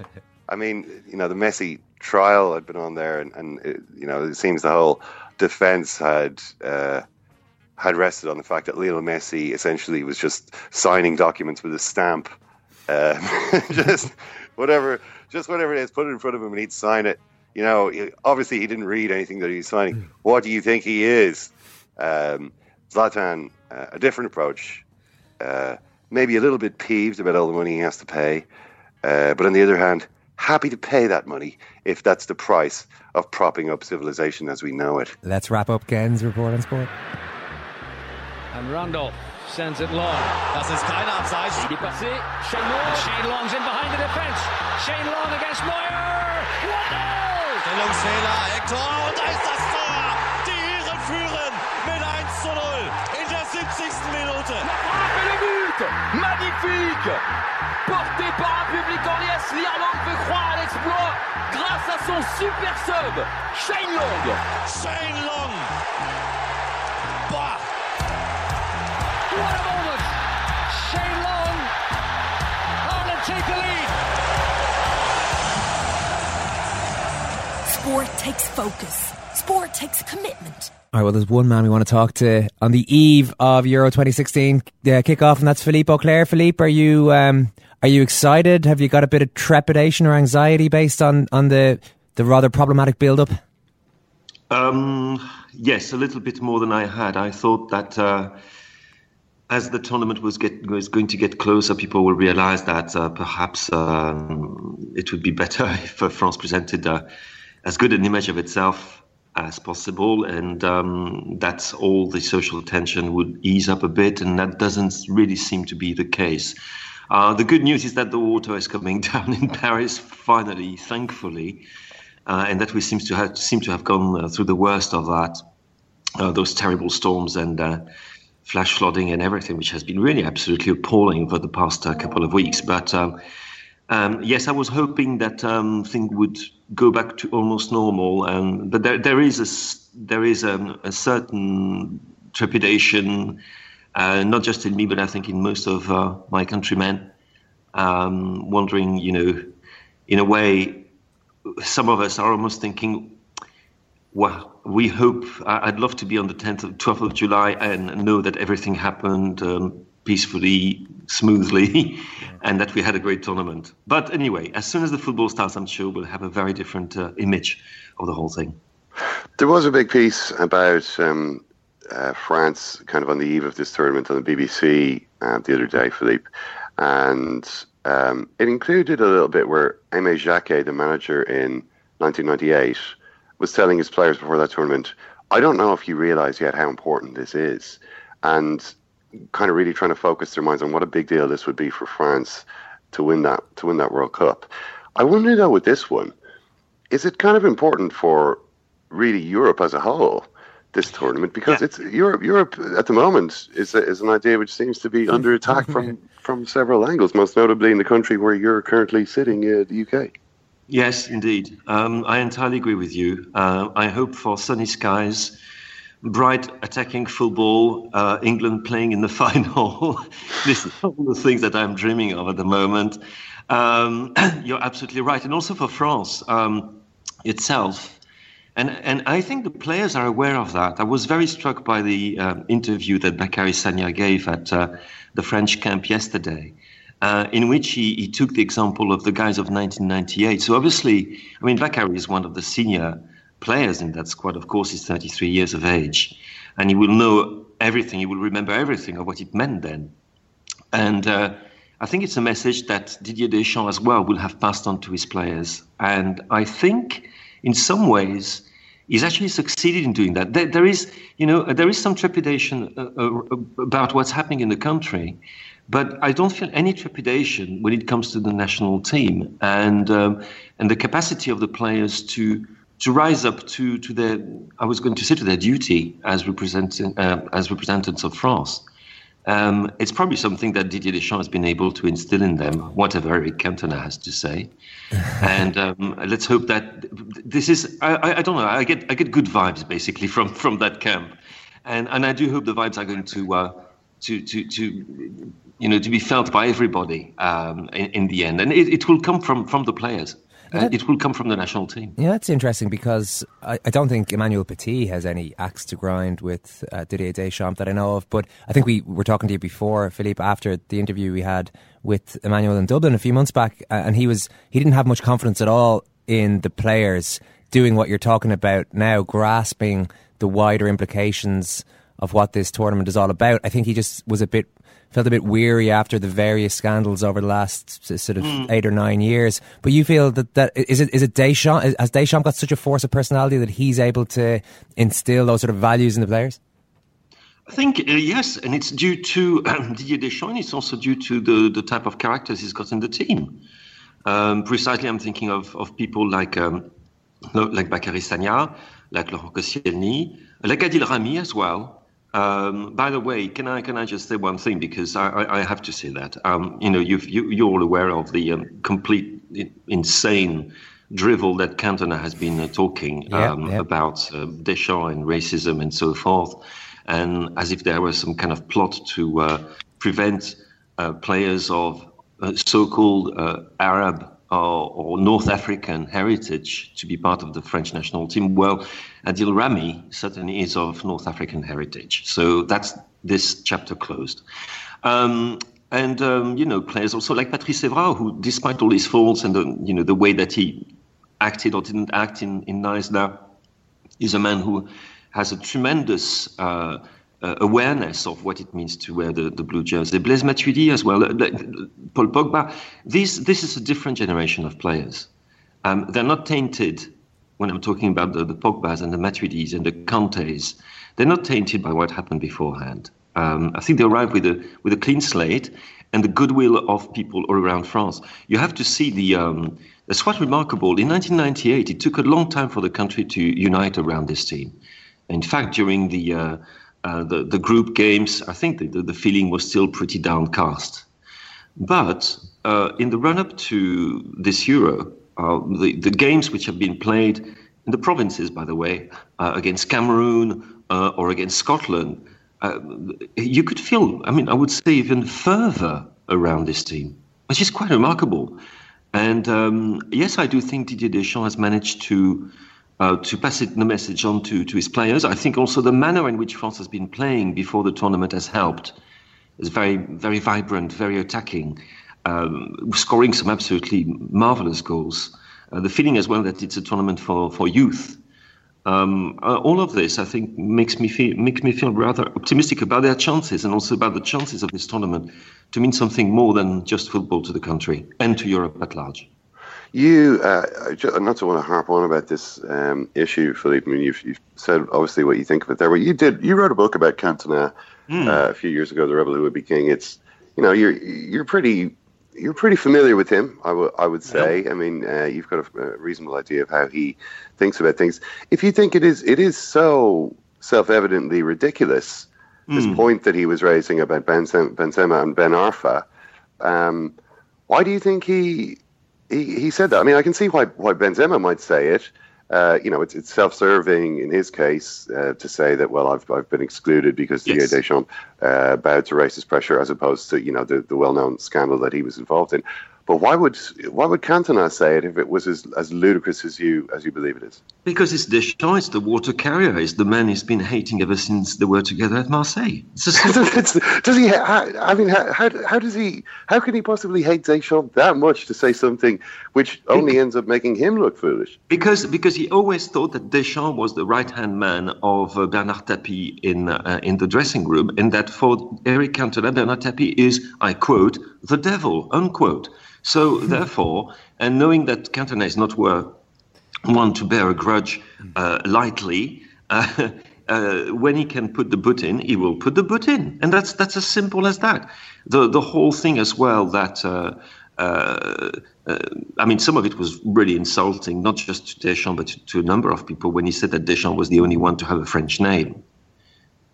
I mean, you know, the Messi trial had been on there, and, and it, you know, it seems the whole defense had. Uh, had rested on the fact that Lionel Messi essentially was just signing documents with a stamp, uh, just whatever just whatever it is, put it in front of him and he'd sign it. You know, obviously he didn't read anything that he's signing. Hmm. What do you think he is? Um, Zlatan, uh, a different approach. Uh, maybe a little bit peeved about all the money he has to pay, uh, but on the other hand, happy to pay that money if that's the price of propping up civilization as we know it. Let's wrap up Ken's report on sport. And Randolph sends it long. Das ist keine Abseits. Shane Long. Shane Long's in behind the defence. Shane Long against Moyer. 0 Stellungsfehler, Hector, und da ist das Tor! Die Iren führen mit 1 zu 0 in der 70. Minute. Le but Magnifique Porté par un public en liesse, l'Irlande peut croire à l'exploit grâce à son super sub, Shane Long. Shane Long! Bah! What a moment! Shane Long, Ireland take the lead. Sport takes focus. Sport takes commitment. All right, well, there's one man we want to talk to on the eve of Euro 2016 uh, kickoff, and that's Philippe Auclair. Philippe, are you um, are you excited? Have you got a bit of trepidation or anxiety based on, on the the rather problematic build up? Um, yes, a little bit more than I had. I thought that uh, as the tournament was get was going to get closer, people will realize that uh, perhaps um, it would be better if uh, France presented uh, as good an image of itself as possible, and um, that all the social tension would ease up a bit, and that doesn't really seem to be the case. Uh, the good news is that the water is coming down in Paris finally, thankfully, uh, and that we seems to have seem to have gone uh, through the worst of that, those terrible storms and flash flooding and everything, which has been really absolutely appalling for the past uh, couple of weeks. But um, um, yes, I was hoping that um, things would go back to almost normal, and but there, there is a there is a, a certain trepidation, uh, not just in me, but I think in most of uh, my countrymen, um, wondering, you know, in a way, some of us are almost thinking, well, we hope. I'd love to be on the 10th of 12th of July and know that everything happened um, peacefully, smoothly, and that we had a great tournament. But anyway, as soon as the football starts, I'm sure we'll have a very different uh, image of the whole thing. There was a big piece about um, uh, France, kind of on the eve of this tournament on the BBC uh, the other day, Philippe, and um, it included a little bit where Aimé Jacquet, the manager in 1998, was telling his players before that tournament, "I don't know if you realise yet how important this is," and kind of really trying to focus their minds on what a big deal this would be for France to win that to win that World Cup. I wonder though with this one, is it kind of important for really Europe as a whole? This tournament because yeah. it's Europe. Europe at the moment is a, is an idea which seems to be under attack from from several angles, most notably in the country where you're currently sitting, uh, the UK. Yes, indeed. Um, I entirely agree with you. Uh, I hope for sunny skies bright attacking football, uh, England playing in the final. this is all the things that I'm dreaming of at the moment. Um, you're absolutely right. And also for France um, itself. And, and I think the players are aware of that. I was very struck by the uh, interview that Bacary Sagna gave at uh, the French camp yesterday. Uh, in which he, he took the example of the guys of 1998. So obviously, I mean, Bacary is one of the senior players in that squad, of course, he's 33 years of age, and he will know everything. He will remember everything of what it meant then. And uh, I think it's a message that Didier Deschamps as well will have passed on to his players. And I think, in some ways, he's actually succeeded in doing that. There, there is, you know, there is some trepidation uh, uh, about what's happening in the country. But I don't feel any trepidation when it comes to the national team and um, and the capacity of the players to to rise up to, to their, I was going to say to their duty as representing uh, as representatives of France. Um, it's probably something that Didier Deschamps has been able to instill in them, whatever Eric Cantona has to say. and um, let's hope that this is, I, I, don't know, I get, I get good vibes basically from, from that camp. And, and I do hope the vibes are going to, uh, to, to, to, you know, to be felt by everybody um, in, in, the end. And it, it will come from, from the players. Uh, it will come from the national team. Yeah, that's interesting because I, I, don't think Emmanuel Petit has any axe to grind with uh, Didier Deschamps that I know of. But I think we were talking to you before, Philippe, after the interview we had with Emmanuel in Dublin a few months back, uh, and he was he didn't have much confidence at all in the players doing what you're talking about now, grasping the wider implications of what this tournament is all about. I think he just was a bit felt a bit weary after the various scandals over the last sort of mm. eight or nine years. But you feel that, that is it is it Deschamps has Deschamps got such a force of personality that he's able to instill those sort of values in the players? I think uh, yes, and it's due to um, Didier Deschamps. It's also due to the the type of characters he's got in the team. Um, precisely, I'm thinking of of people like um, like Bacary Sagna, like Laurent Koscielny, like Adil Rami as well. Um, by the way, can I can I just say one thing? Because I, I, I have to say that. Um, you know you you're all aware of the um, complete insane drivel that Cantona has been uh, talking um, about uh, Deschamps and racism and so forth, and as if there was some kind of plot to uh, prevent uh, players of uh, so-called uh, Arab or, or, North African heritage to be part of the French national team. Well, Adil Rami certainly is of North African heritage, so that's this chapter closed. Um, and um, you know, players also like Patrice Evra, who, despite all his faults and the you know the way that he acted or didn't act in in Nice, now is a man who has a tremendous uh, awareness of what it means to wear the, the blue jersey. Blaise Matuidi as well, uh, Paul Pogba. This, this is a different generation of players. Um, they're not tainted when I'm talking about the, the Pogbas and the Matuidis and the Kantés. They're not tainted by what happened beforehand. Um, I think they arrive with a, with a clean slate and the goodwill of people all around France. You have to see the. Um, that's quite remarkable. In 1998, it took a long time for the country to unite around this team. In fact, during the uh, uh, the, the group games, I think the, the feeling was still pretty downcast. But uh, in the run up to this Euro, uh, the, the games which have been played in the provinces, by the way, uh, against Cameroon uh, or against Scotland, you could feel, I mean, I would say even further around this team, which is quite remarkable. And um, yes, I do think Didier Deschamps has managed to uh, to pass it, the message on to, to his players. I think also the manner in which France has been playing before the tournament has helped. It's very, very vibrant, very attacking, um, scoring some absolutely marvelous goals. Uh, the feeling as well that it's a tournament for, for youth. Um, uh, all of this, I think, makes me feel makes me feel rather optimistic about their chances and also about the chances of this tournament to mean something more than just football to the country and to Europe at large. You, uh, not to want to harp on about this um, issue, Philippe. I mean, you've, you've, said obviously what you think of it there, but you did. You wrote a book about Cantona mm. uh, a few years ago, "The Rebel Who Would Be King." It's, you know, you're you're pretty you're pretty familiar with him. I, w- I would say. Yeah. I mean, uh, you've got a, a, reasonable idea of how he thinks about things. If you think it is it is so self-evidently ridiculous, mm. this hmm. point that he was raising about Benzema and Ben Arfa, um, why do you think he he, he said that. I mean, I can see why why Benzema might say it. Uh, you know, it's, it's self-serving in his case uh, to say that well, I've I've been excluded because yes. Didier Deschamps uh, bowed to racist pressure, as opposed to you know the, the well-known scandal that he was involved in. But why would why would Cantona say it if it was as, as ludicrous as you as you believe it is? Because it's Deschamps, it's the water carrier, it's the man he's been hating ever since they were together at Marseille. does he? I mean, how, how, how, does he? How can he possibly hate Deschamps that much to say something which only ends up making him look foolish? Because because he always thought that Deschamps was the right hand man of uh, Bernard Tapie in uh, in the dressing room, and that for Eric Cantona, Bernard Tapie is, I quote, the devil, unquote. So therefore, and knowing that Cantona is not one to bear a grudge uh, lightly, uh, uh, when he can put the boot in, he will put the boot in, and that's that's as simple as that. The the whole thing as well that. Uh, uh, uh, I mean, some of it was really insulting, not just to Deschamps, but to, to, a number of people when he said that Deschamps was the only one to have a French name.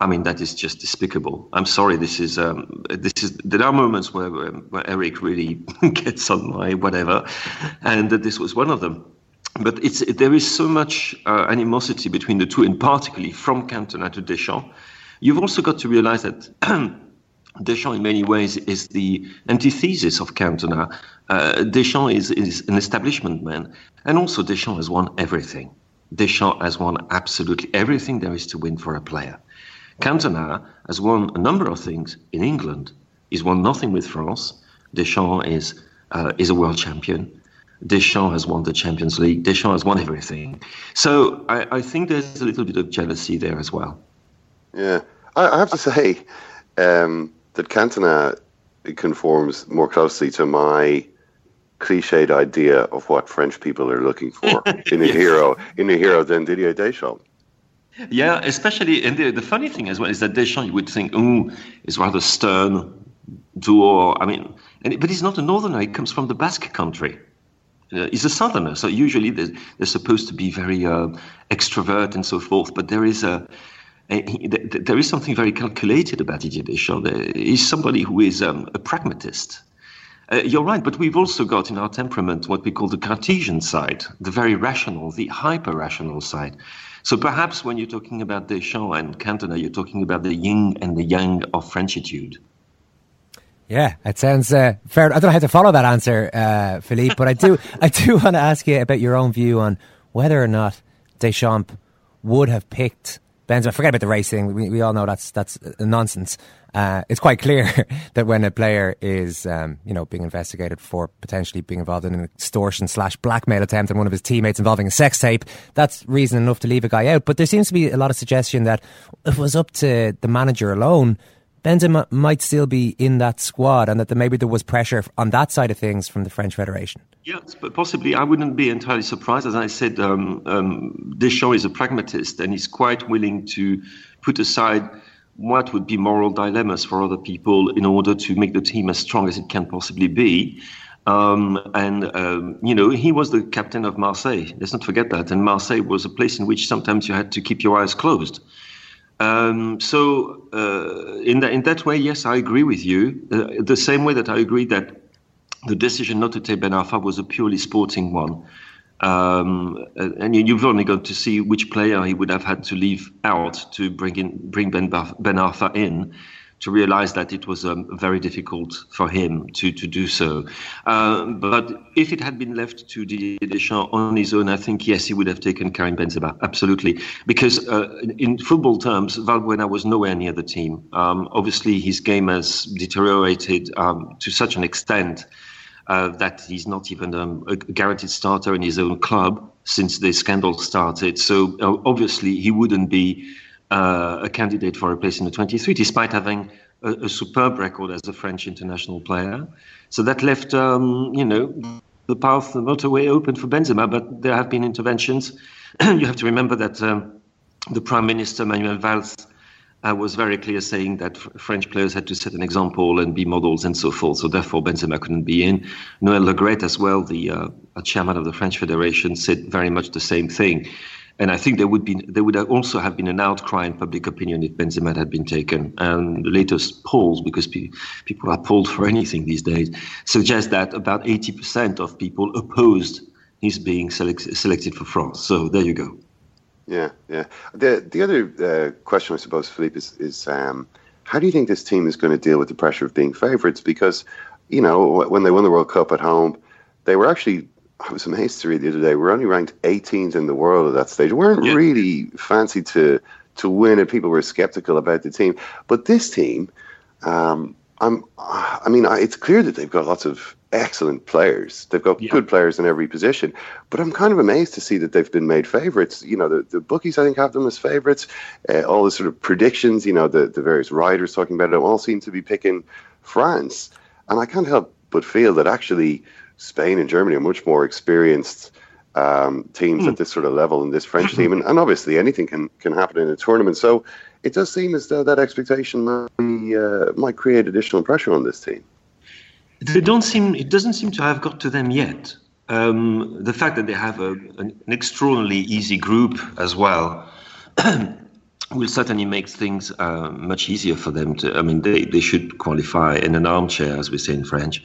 I mean, that is just despicable. I'm sorry. This is um, this is. There are moments where where Eric really gets on my whatever, and that this was one of them. But it's there is so much uh, animosity between the two, and particularly from Cantona to Deschamps. You've also got to realize that. Deschamps, in many ways, is the antithesis of Cantona. Uh, Deschamps is, is an establishment man, and also Deschamps has won everything. Deschamps has won absolutely everything there is to win for a player. Cantona has won a number of things in England. He's won nothing with France. Deschamps is uh, is a world champion. Deschamps has won the Champions League. Deschamps has won everything. So I, I think there's a little bit of jealousy there as well. Yeah, I, I have to say um, that Cantona conforms more closely to my cliched idea of what French people are looking for in a yes. hero in a hero than Didier Deschamps. Yeah, especially, and the, the funny thing as well is that Deschamps, you would think, oh, is rather stern, duo. I mean, and, but he's not a northerner. He comes from the Basque country. uh, is a southerner. So usually they're, they're supposed to be very uh, extrovert and so forth. But there is a, a he, there is something very calculated about Didier Deschamps. He's somebody who is um, a pragmatist. Uh, you're right, but we've also got in our temperament what we call the Cartesian side, the very rational, the hyper rational side. So perhaps when you're talking about Deschamps and Cantona, you're talking about the yin and the yang of Frenchitude. Yeah, it sounds uh, fair. I don't know how to follow that answer, uh, Philippe, but I do. I do want to ask you about your own view on whether or not Deschamps would have picked Benzema. Forget about the racing. We, we all know that's that's nonsense. Uh, it's quite clear that when a player is, um, you know, being investigated for potentially being involved in an extortion slash blackmail attempt and one of his teammates involving a sex tape, that's reason enough to leave a guy out. But there seems to be a lot of suggestion that it was up to the manager alone, Benzema might still be in that squad, and that maybe there was pressure on that side of things from the French Federation. Yes, but possibly I wouldn't be entirely surprised. As I said, um, um, Deschamps is a pragmatist, and he's quite willing to put aside what would be moral dilemmas for other people in order to make the team as strong as it can possibly be. Um, and, um, you know, he was the captain of Marseille. Let's not forget that. And Marseille was a place in which sometimes you had to keep your eyes closed. Um, so, uh, in, that, in that way, yes, I agree with you. Uh, the same way that I agree that the decision not to take Ben Arfa was a purely sporting one. Um, and you've only got to see which player he would have had to leave out to bring in bring Ben, ben Arfa in to realize that it was um, very difficult for him to, to do so. Uh, but if it had been left to Didier Deschamps on his own, I think, yes, he would have taken Karim Benzema, absolutely. Because uh, in football terms, Valbuena was nowhere near the team. Um, obviously, his game has deteriorated um, to such an extent uh, that he's not even um, a guaranteed starter in his own club since the scandal started. So uh, obviously he wouldn't be uh, a candidate for a place in the 23, despite having a, a, superb record as a French international player. So that left, um, you know, the path, the motorway open for Benzema. But there have been interventions. you have to remember that um, the Prime Minister Manuel Valls uh, was very clear saying that French players had to set an example and be models and so forth. So therefore, Benzema couldn't be in. Noël Le Graët as well, the uh, chairman of the French Federation, said very much the same thing. And I think there would be there would also have been an outcry in public opinion if Benzema had been taken. And the latest polls, because pe- people are polled for anything these days, suggest that about 80% of people opposed his being select- selected for France. So there you go. Yeah, yeah. The the other uh, question, I suppose, Philippe, is is um, how do you think this team is going to deal with the pressure of being favourites? Because you know when they won the World Cup at home, they were actually. I was amazed to read the other day. We're only ranked 18th in the world at that stage. We weren't yeah. really fancy to to win, and people were skeptical about the team. But this team, um, I'm. I mean, it's clear that they've got lots of excellent players. They've got yeah. good players in every position. But I'm kind of amazed to see that they've been made favourites. You know, the, the bookies, I think, have them as favourites. Uh, all the sort of predictions, you know, the, the various writers talking about it all seem to be picking France. And I can't help but feel that actually Spain and Germany are much more experienced um, teams mm. at this sort of level in this French team. And, and obviously, anything can, can happen in a tournament. So it does seem as though that expectation might, uh, might create additional pressure on this team they don't seem it doesn't seem to have got to them yet. Um, the fact that they have a, an, an extraordinarily easy group as well will certainly make things uh, much easier for them to. I mean, they, they should qualify in an armchair, as we say in French.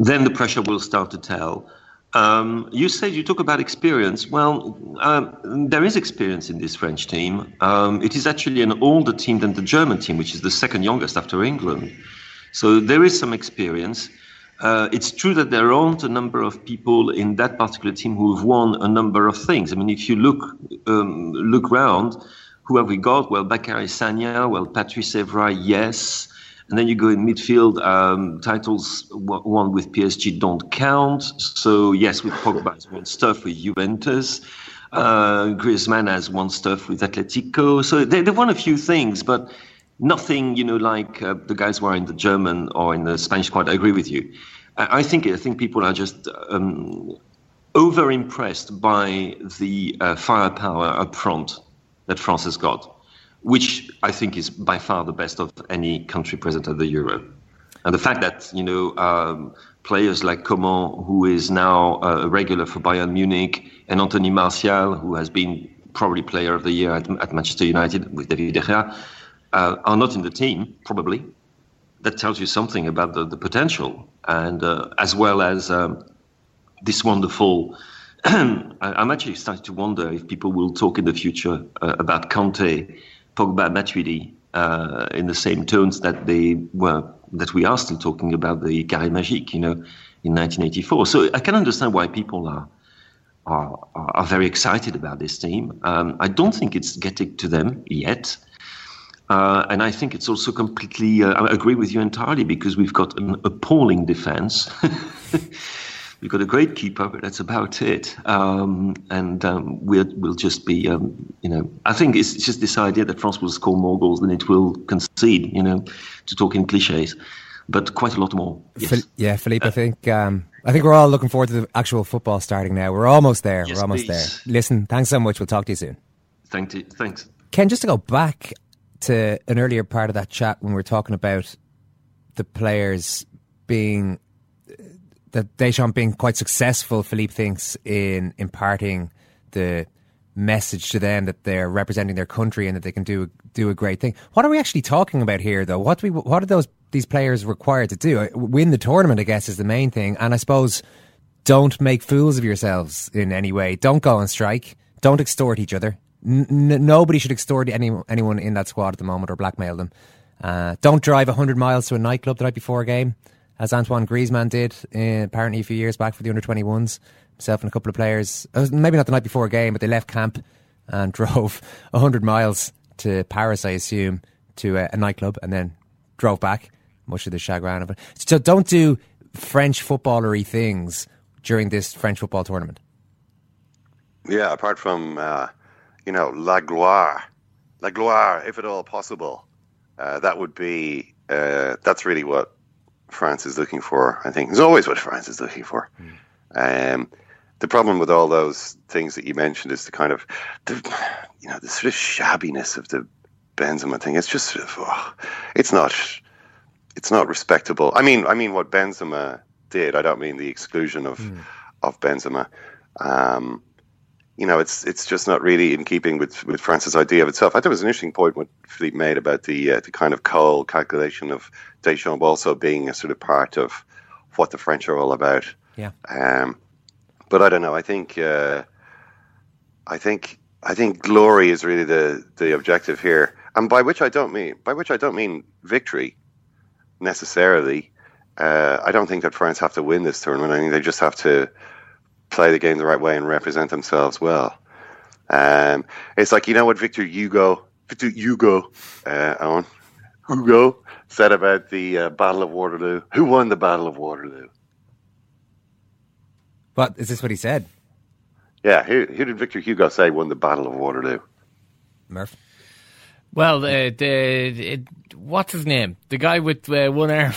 Then the pressure will start to tell. Um, you said you talk about experience. Well, uh, there is experience in this French team. Um, it is actually an older team than the German team, which is the second youngest after England. So there is some experience. Uh, it's true that there aren't a number of people in that particular team who have won a number of things. I mean, if you look um, look around, who have we got? Well, Bacary Sagna, well, Patrice Evra, yes. And then you go in midfield, um, titles won with PSG don't count. So, yes, with Pogba has won stuff with Juventus. Uh, Griezmann has won stuff with Atletico. So they, they've won a few things, but nothing, you know, like uh, the guys who are in the German or in the Spanish squad. I agree with you. I, I think I think people are just um, over impressed by the uh, firepower up front that France has got, which I think is by far the best of any country present at the Euro. And the fact that you know um, players like Coman, who is now a regular for Bayern Munich, and Anthony Martial, who has been probably Player of the Year at, at Manchester United with David De Gea, uh, are not in the team probably. That tells you something about the, the potential, and uh, as well as um, this wonderful. I'm actually starting to wonder if people will talk in the future uh, about Kanté, Pogba, Matuidi uh, in the same tones that they were that we are still talking about the Carré Magique, you know, in 1984. So I can understand why people are are, are very excited about this team. Um, I don't think it's getting to them yet. Uh, and I think it's also completely, uh, I agree with you entirely because we've got an appalling defense. we've got a great keeper, but that's about it. Um, and um, we'll, we'll just be, um, you know, I think it's just this idea that France will score more goals than it will concede, you know, to talk in cliches, but quite a lot more. Yes. yeah, Philippe, I think. Um, I think we're all looking forward to the actual football starting now. We're almost there. Yes, we're almost please. there. Listen, thanks so much. We'll talk to you soon. Thank you. Thanks. Ken, just to go back to an earlier part of that chat when we were talking about the players being that Deschamps being quite successful, Philippe thinks in imparting the message to them that they're representing their country and that they can do do a great thing. What are we actually talking about here, though? What do we what are those these players required to do? Win the tournament, I guess, is the main thing. And I suppose don't make fools of yourselves in any way. Don't go on strike. Don't extort each other. N- nobody should extort any, anyone in that squad at the moment or blackmail them. Uh, don't drive 100 miles to a nightclub the night before a game, as Antoine Griezmann did uh, apparently a few years back for the under 21s. Himself and a couple of players, maybe not the night before a game, but they left camp and drove 100 miles to Paris, I assume, to a, a nightclub and then drove back, much of the chagrin of it. So don't do French footballery things during this French football tournament. Yeah, apart from uh, you know la gloire, la gloire, if at all possible, uh, that would be uh, that's really what France is looking for. I think it's always what France is looking for. Mm. Um, the problem with all those things that you mentioned is the kind of the you know the sort of shabbiness of the Benzema thing. It's just sort of oh, it's not it's not respectable. I mean, I mean what Benzema did. I don't mean the exclusion of mm. of Benzema. Um, you know, it's it's just not really in keeping with, with France's idea of itself. I thought it was an interesting point what Philippe made about the uh, the kind of cold calculation of Deschamps also being a sort of part of what the French are all about. Yeah. Um, but I don't know. I think uh, I think I think glory is really the the objective here, and by which I don't mean by which I don't mean victory necessarily. Uh, I don't think that France have to win this tournament. I think they just have to play the game the right way and represent themselves well. Um, it's like you know what Victor Hugo, Victor Hugo, uh, Eoin, Hugo said about the uh, Battle of Waterloo. Who won the Battle of Waterloo? What is this? What he said? Yeah, who, who did Victor Hugo say won the Battle of Waterloo? Murph. Well, the, the, what's his name? The guy with uh, one arm.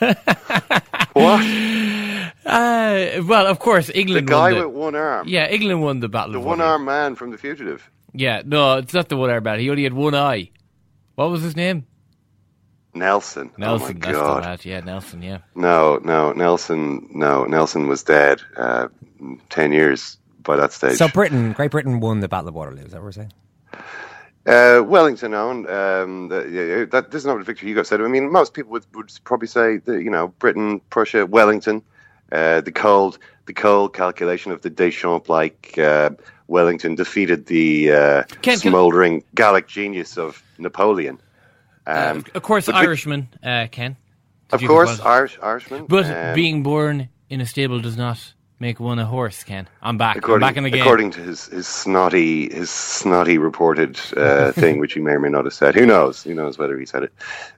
what? Uh, well, of course, England. The guy won the, with one arm. Yeah, England won the battle. Of The one arm man from The Fugitive. Yeah, no, it's not the one arm man. He only had one eye. What was his name? Nelson. Nelson. Oh my that's God. the lad. Yeah, Nelson. Yeah. No, no, Nelson. No, Nelson was dead uh, ten years by that stage. So Britain, Great Britain won the Battle of Waterloo. Is that what we're saying? Uh, Wellington owned. Um, the, yeah, that this is not what Victor Hugo said. I mean, most people would, would probably say that you know Britain, Prussia, Wellington, uh, the cold, the cold calculation of the Deschamps like uh, Wellington defeated the uh, Ken, smouldering Gallic genius of Napoleon. Um, Uh, of course, Irishman, uh, Ken. Of course, Irish, Irishman. But um, being born in a stable does not make one a horse, Ken. I'm back. according, I'm back in the game. according to his, his snotty his snotty reported uh, thing, which he may or may not have said. Who knows? Who knows whether he said it?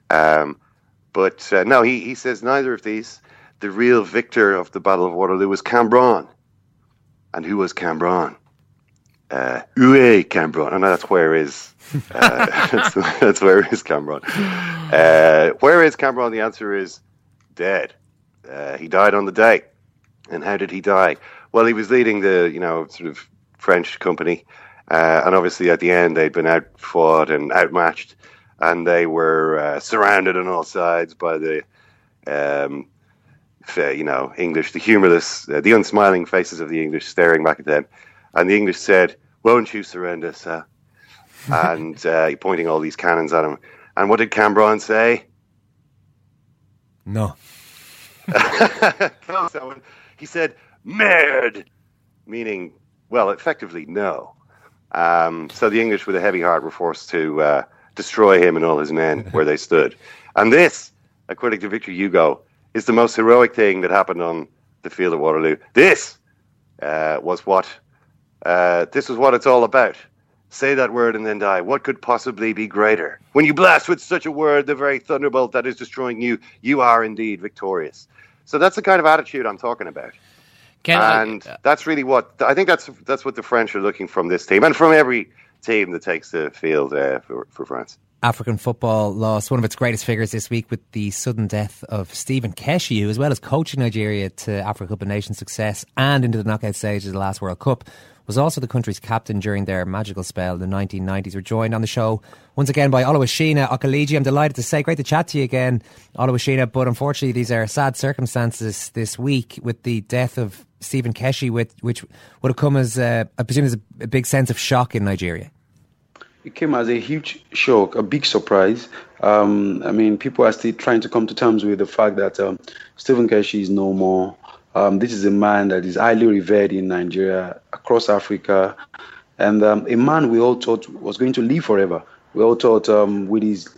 Um, but uh, no, he, he says neither of these. The real victor of the Battle of Waterloo was Cambronne. And who was Cambronne? Uh, Uwe Cambronne. And that's where is uh, that's, where is Cambronne. Uh, where is Cambronne? The answer is dead. Uh, he died on the day. And how did he die? Well, he was leading the, you know, sort of French company, uh, and obviously at the end they'd been outfought and outmatched, and they were uh, surrounded on all sides by the Um, you know, English, the humorless, uh, the unsmiling faces of the English staring back at them. And the English said, Won't you surrender, sir? and uh, pointing all these cannons at him. And what did Cambronne say? No. he said, Merd, meaning, well, effectively, no. Um, so the English, with a heavy heart, were forced to uh, destroy him and all his men where they stood. And this, according to Victor Hugo, is the most heroic thing that happened on the field of Waterloo. This uh, was what uh, this is what it's all about. Say that word and then die. What could possibly be greater? When you blast with such a word the very thunderbolt that is destroying you, you are indeed victorious. So that's the kind of attitude I'm talking about. Can and I, uh, that's really what I think. That's that's what the French are looking from this team and from every team that takes the field uh, for for France. African football lost one of its greatest figures this week with the sudden death of Stephen Keshi, who, as well as coaching Nigeria to Africa Cup of Nations success and into the knockout stage of the last World Cup, was also the country's captain during their magical spell in the 1990s. We're joined on the show once again by Oluwashina Okeleji. I'm delighted to say, great to chat to you again, Oluwashina, but unfortunately these are sad circumstances this week with the death of Stephen Keshi, which, which would have come as, uh, I presume, as a big sense of shock in Nigeria. It came as a huge shock, a big surprise. Um, I mean, people are still trying to come to terms with the fact that um, Stephen Keshi is no more. Um, this is a man that is highly revered in Nigeria, across Africa, and um, a man we all thought was going to live forever. We all thought um, with his,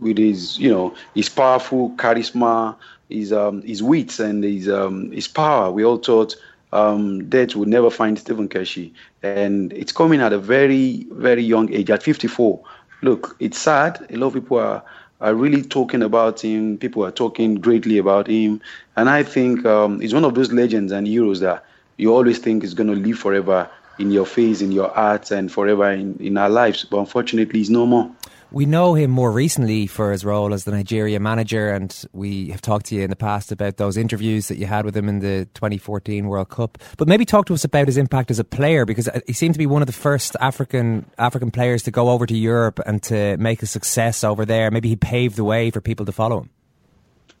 with his, you know, his powerful charisma, his um, his wits and his his power. We all thought um, death would never find Stephen Keshi. And it's coming at a very, very young age, at 54. Look, it's sad. A lot of people are, are really talking about him. People are talking greatly about him. And I think um, he's one of those legends and heroes that you always think is going to live forever in your face, in your hearts, and forever in, in our lives. But unfortunately, he's no more. We know him more recently for his role as the Nigeria manager, and we have talked to you in the past about those interviews that you had with him in the 2014 World Cup. But maybe talk to us about his impact as a player, because he seemed to be one of the first African African players to go over to Europe and to make a success over there. Maybe he paved the way for people to follow him.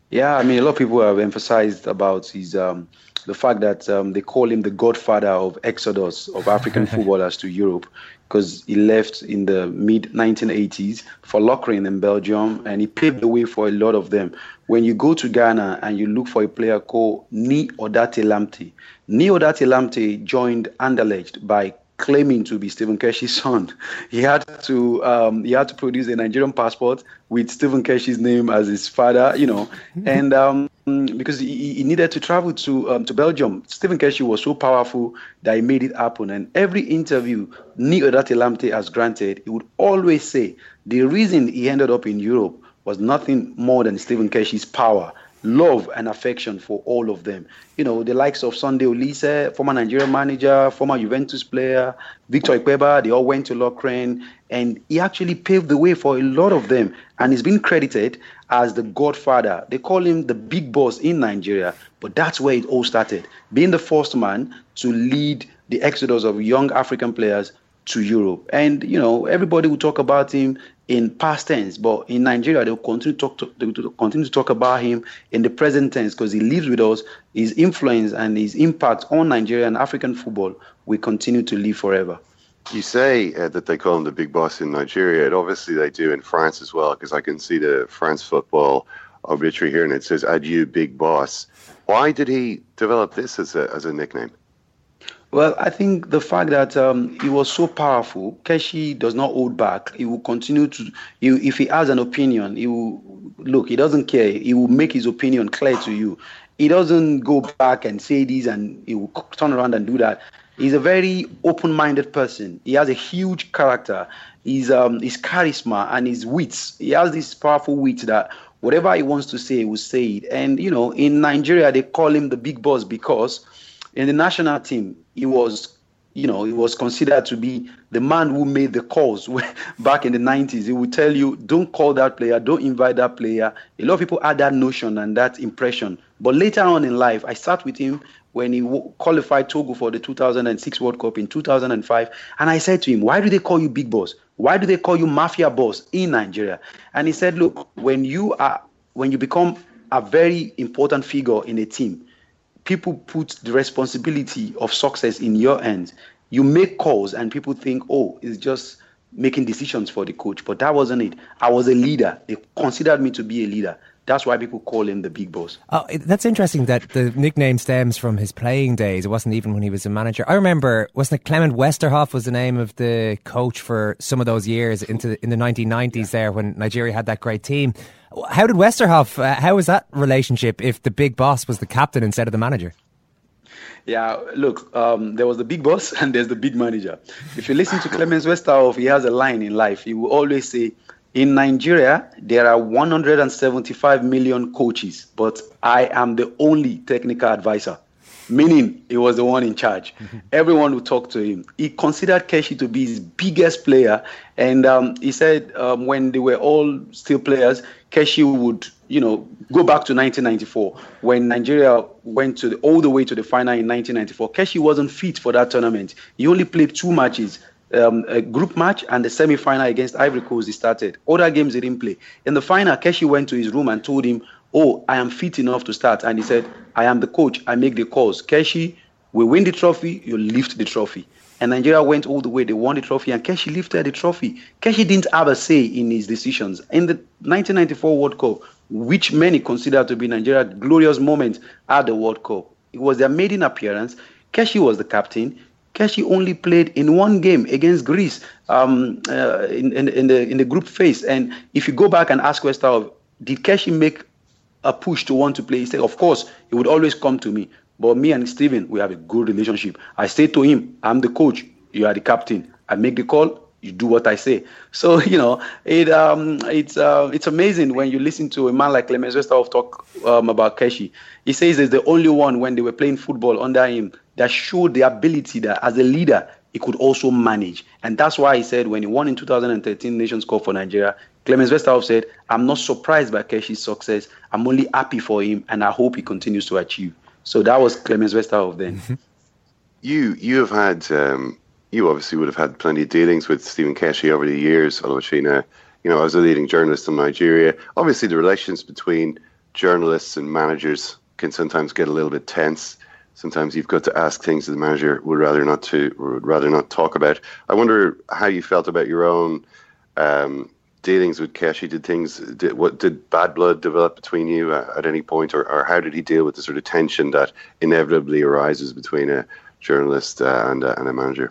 Yeah, I mean, a lot of people have emphasized about his um, the fact that um, they call him the godfather of exodus of African footballers to Europe because he left in the mid 1980s for Lokeren in Belgium and he paved the way for a lot of them. When you go to Ghana and you look for a player called Nii Odartey Lamptey, Nii Odartey Lamptey joined Anderlecht by claiming to be Stephen Keshi's son. He had to um, he had to produce a Nigerian passport with Stephen Keshi's name as his father, you know, and um, because he, he, needed to travel to um, to Belgium. Stephen Keshi was so powerful that he made it happen. And every interview Nii Odartey Lamptey has granted, he would always say the reason he ended up in Europe was nothing more than Stephen Keshi's power love and affection for all of them. You know, the likes of Sunday Oliseh, former Nigerian manager, former Juventus player, Victor Ikpeba, they all went to Lokeren, and he actually paved the way for a lot of them. And he's been credited as the godfather. They call him the big boss in Nigeria, but that's where it all started. Being the first man to lead the exodus of young African players to Europe. And, you know, everybody will talk about him in past tense, but in Nigeria they'll continue to talk to, they'll continue to talk about him in the present tense because he lives with us. His influence and his impact on Nigeria and African football will continue to live forever. You say uh, that they call him the big boss in Nigeria, and obviously they do in France as well, because I can see the France football obituary here, and it says "Adieu, big boss." Why did he develop this as a as a nickname? Well, I think the fact that um, he was so powerful, Keshi does not hold back. He will continue to, he, if he has an opinion, he will, look, he doesn't care. He will make his opinion clear to you. He doesn't go back and say this and he will turn around and do that. He's a very open-minded person. He has a huge character. His, um, his charisma and his wits. He has this powerful wit that whatever he wants to say, he will say it. And, you know, in Nigeria, they call him the big boss because in the national team, he was you know, he was considered to be the man who made the calls back in the 90s. He would tell you, don't call that player, don't invite that player. A lot of people had that notion and that impression. But later on in life, I sat with him when he qualified Togo for the 2006 World Cup in 2005. And I said to him, Why do they call you big boss? Why do they call you mafia boss in Nigeria? And he said, Look, when you are when you become a very important figure in a team, people put the responsibility of success in your hands. You make calls, and people think, oh, it's just making decisions for the coach. But that wasn't it. I was a leader. They considered me to be a leader. That's why people call him the big boss. Oh, that's interesting that the nickname stems from his playing days. It wasn't even when he was a manager. I remember, wasn't it Clemens Westerhoff was the name of the coach for some of those years into in the 1990s yeah. there when Nigeria had that great team. How did Westerhoff, uh, how was that relationship if the big boss was the captain instead of the manager? Yeah, look, um, there was the big boss and there's the big manager. If you listen to Clemens Westerhoff, he has a line in life. He will always say, in Nigeria, there are 175 million coaches, but I am the only technical advisor, meaning he was the one in charge. Everyone would talk to him. He considered Keshi to be his biggest player, and um, he said um, when they were all still players, Keshi would, you know, go back to 1994 when Nigeria went to the, all the way to the final in 1994. Keshi wasn't fit for that tournament. He only played two matches um, a group match and the semi-final against Ivory Coast he started. Other games he didn't play. In the final, Keshi went to his room and told him, "Oh, I am fit enough to start." And he said, "I am the coach. I make the calls. Keshi, we win the trophy. You lift the trophy." And Nigeria went all the way. They won the trophy, and Keshi lifted the trophy. Keshi didn't have a say in his decisions. In the 1994 World Cup, which many consider to be Nigeria's glorious moment at the World Cup, it was their maiden appearance. Keshi was the captain. Keshi only played in one game against Greece um, uh, in, in, in, the in the group phase. And if you go back and ask Westerhoff, did Keshi make a push to want to play? He said, of course, he would always come to me. But me and Stephen, we have a good relationship. I say to him, I'm the coach, you are the captain. I make the call, you do what I say. So you know, it um, it's uh, it's amazing when you listen to a man like Clemens Westerhoff talk um, about Keshi. He says he's the only one when they were playing football under him that showed the ability that as a leader he could also manage. And that's why he said when he won in 2013 Nations Cup for Nigeria, Clemens Westerhoff said, I'm not surprised by Keshi's success. I'm only happy for him and I hope he continues to achieve. So that was Clemens Westerhoff then. Mm-hmm. You you have had um, you obviously would have had plenty of dealings with Stephen Keshi over the years, although Oluwashina. You know, as a leading journalist in Nigeria, obviously the relations between journalists and managers can sometimes get a little bit tense sometimes you've got to ask things that the manager would rather not to would rather not talk about. I wonder how you felt about your own um, dealings with Keshi. Did things did what did bad blood develop between you at, at any point, or, or, how did he deal with the sort of tension that inevitably arises between a journalist uh, and, a, and a manager?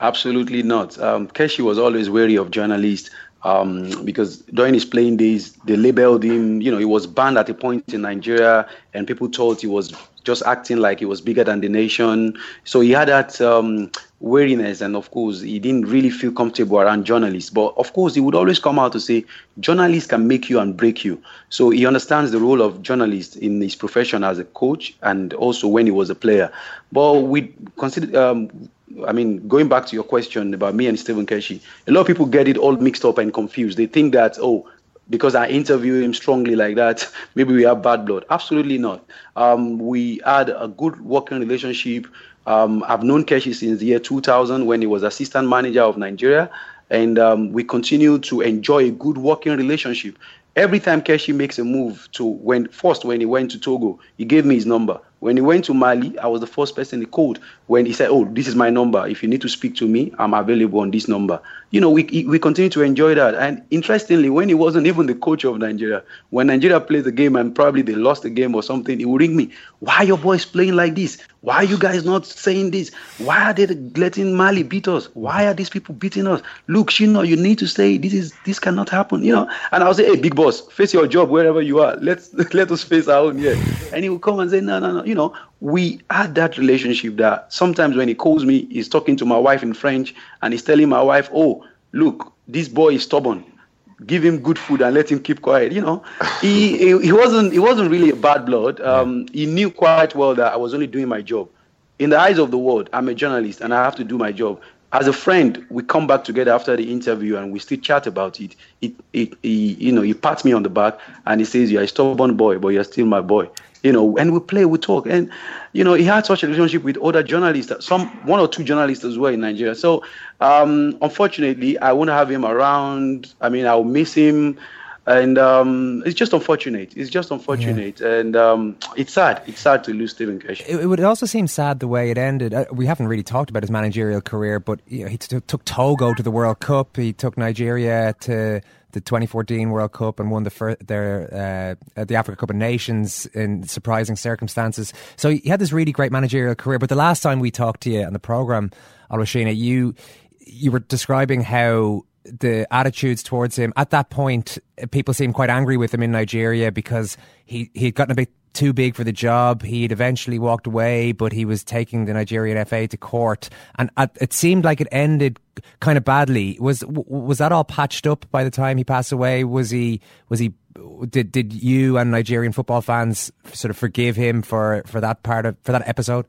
Absolutely not. Um, Keshi was always wary of journalists um, because during his playing days, they labeled him, you know, he was banned at a point in Nigeria, and people thought he was just acting like he was bigger than the nation. So he had that um, wariness, and of course, he didn't really feel comfortable around journalists. But of course, he would always come out to say, journalists can make you and break you. So he understands the role of journalists in his profession as a coach and also when he was a player. But we consider. Um, I mean, going back to your question about me and Stephen Keshi, a lot of people get it all mixed up and confused. They think that, oh, because I interview him strongly like that, maybe we have bad blood. Absolutely not. Um, we had a good working relationship. Um, I've known Keshi since the year 2000 when he was assistant manager of Nigeria, and um, we continue to enjoy a good working relationship. Every time Keshi makes a move to when first when he went to Togo, he gave me his number. When he went to Mali, I was the first person he called. When he said, "Oh, this is my number. If you need to speak to me, I'm available on this number." You know, we we continue to enjoy that. And interestingly, when he wasn't even the coach of Nigeria, when Nigeria played the game and probably they lost the game or something, he would ring me. Why your boys playing like this? Why are you guys not saying this? Why are they letting Mali beat us? Why are these people beating us? Look, Shino, you need to say this is this cannot happen. You know. And I'll say, "Hey, big boss, face your job wherever you are. Let's let us face our own here." And he would come and say, "No, no, no." You know, we had that relationship that sometimes when he calls me, he's talking to my wife in French and he's telling my wife, oh, look, this boy is stubborn. Give him good food and let him keep quiet. You know, he, he, he wasn't he wasn't really a bad blood. Um, he knew quite well that I was only doing my job. In the eyes of the world, I'm a journalist and I have to do my job as a friend, we come back together after the interview and we still chat about it. It, it, he, you know, he pats me on the back and he says, "You're a stubborn boy, but you're still my boy." You know, and we play, we talk, and you know, he had such a relationship with other journalists, some one or two journalists as well in Nigeria. So, um, unfortunately, I won't have him around. I mean, I'll miss him. And um, it's just unfortunate. It's just unfortunate, yeah. and um, it's sad. It's sad to lose Stephen Keshi. It, it, would also seem sad the way it ended. Uh, we haven't really talked about his managerial career, but you know, he t- took Togo to the World Cup. He took Nigeria to the 2014 World Cup and won the fir- their uh, the Africa Cup of Nations in surprising circumstances. So he had this really great managerial career. But the last time we talked to you on the program, Oluwashina, you you were describing how the attitudes towards him at that point, people seemed quite angry with him in Nigeria because he he had gotten a bit too big for the job. He'd eventually walked away, but he was taking the Nigerian FA to court, and it seemed like it ended kind of badly. Was was that all patched up by the time he passed away? Was he was he did did you and Nigerian football fans sort of forgive him for for that part of for that episode?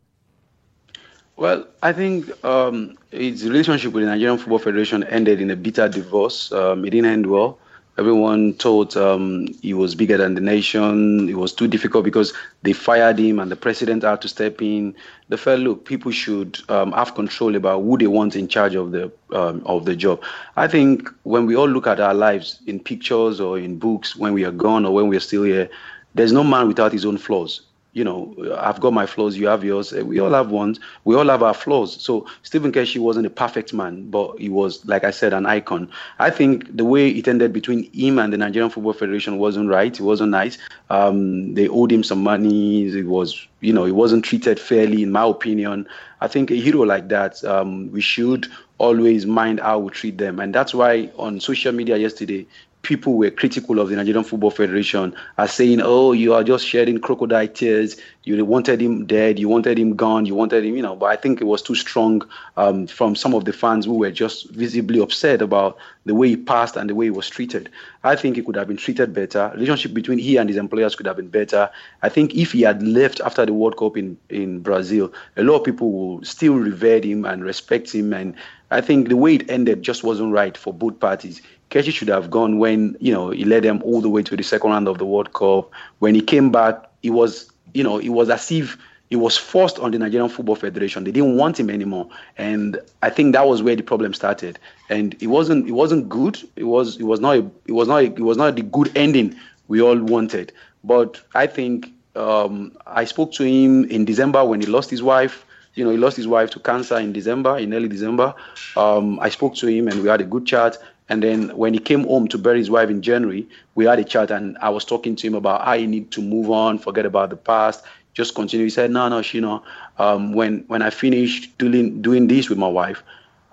Well, I think um, his relationship with the Nigerian Football Federation ended in a bitter divorce. Um, it didn't end well. Everyone thought um, he was bigger than the nation. It was too difficult because they fired him and the president had to step in. They felt, look, people should um, have control about who they want in charge of the um, of the job. I think when we all look at our lives in pictures or in books, when we are gone or when we are still here, there's no man without his own flaws you know, I've got my flaws, you have yours. We all have ones. We all have our flaws. So Stephen Keshi wasn't a perfect man, but he was, like I said, an icon. I think the way it ended between him and the Nigerian Football Federation wasn't right. It wasn't nice. Um, they owed him some money. It was, you know, he wasn't treated fairly, in my opinion. I think a hero like that, um, we should always mind how we treat them. And that's why on social media yesterday, people were critical of the Nigerian Football Federation as saying, "Oh, you are just shedding crocodile tears. You wanted him dead. You wanted him gone. You wanted him, you know." But I think it was too strong um, from some of the fans who were just visibly upset about the way he passed and the way he was treated. I think he could have been treated better. Relationship between he and his employers could have been better. I think if he had left after the World Cup in in Brazil, a lot of people will still revere him and respect him and I think the way it ended just wasn't right for both parties. Keshi should have gone when you know he led them all the way to the second round of the World Cup. When he came back, it was you know it was as if he was forced on the Nigerian Football Federation. They didn't want him anymore, and I think that was where the problem started. And it wasn't it wasn't good. It was it was not a, it was not a, it was not the good ending we all wanted. But I think um, I spoke to him in December when he lost his wife. You know, he lost his wife to cancer in December, in early December. Um, I spoke to him and we had a good chat. And then when he came home to bury his wife in January, we had a chat and I was talking to him about how he need to move on, forget about the past, just continue. He said, no, no, Shina, um, when, when I finish doing, doing this with my wife,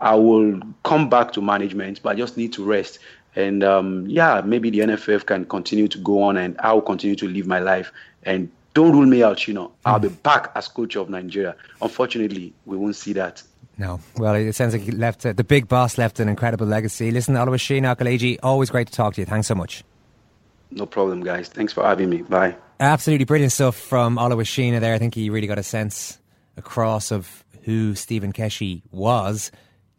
I will come back to management, but I just need to rest. And um, yeah, maybe the NFF can continue to go on and I'll continue to live my life. And don't rule me out, you know. I'll be back as coach of Nigeria. Unfortunately, we won't see that. No. Well, it sounds like he left uh, the big boss left an incredible legacy. Listen, Oluwashina Okeleji, always great to talk to you. Thanks so much. No problem, guys. Thanks for having me. Bye. Absolutely brilliant stuff from Oluwashina there. I think he really got a sense across of who Stephen Keshi was.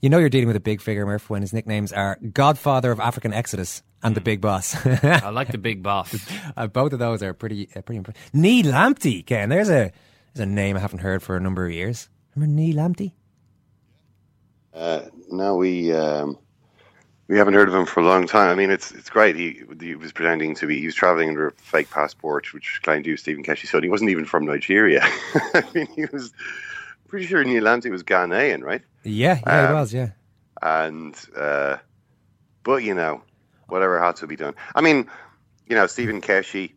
You know you're dealing with a big figure, Murph, when his nicknames are Godfather of African Exodus and the Big Boss. I like the Big Boss. uh, both of those are pretty uh, pretty impressive. Nii Lamptey, Ken. There's a there's a name I haven't heard for a number of years. Remember Nii Lamptey? Uh, no, we um, we haven't heard of him for a long time. I mean, it's it's great. He he was pretending to be. He was traveling under a fake passport, which claimed to be Stephen Keshi. So he wasn't even from Nigeria. I mean, he was pretty sure Nii Lamptey was Ghanaian, right? Yeah, yeah, um, he was. Yeah, and uh, but you know, whatever had to be done. I mean, you know, Stephen Keshi.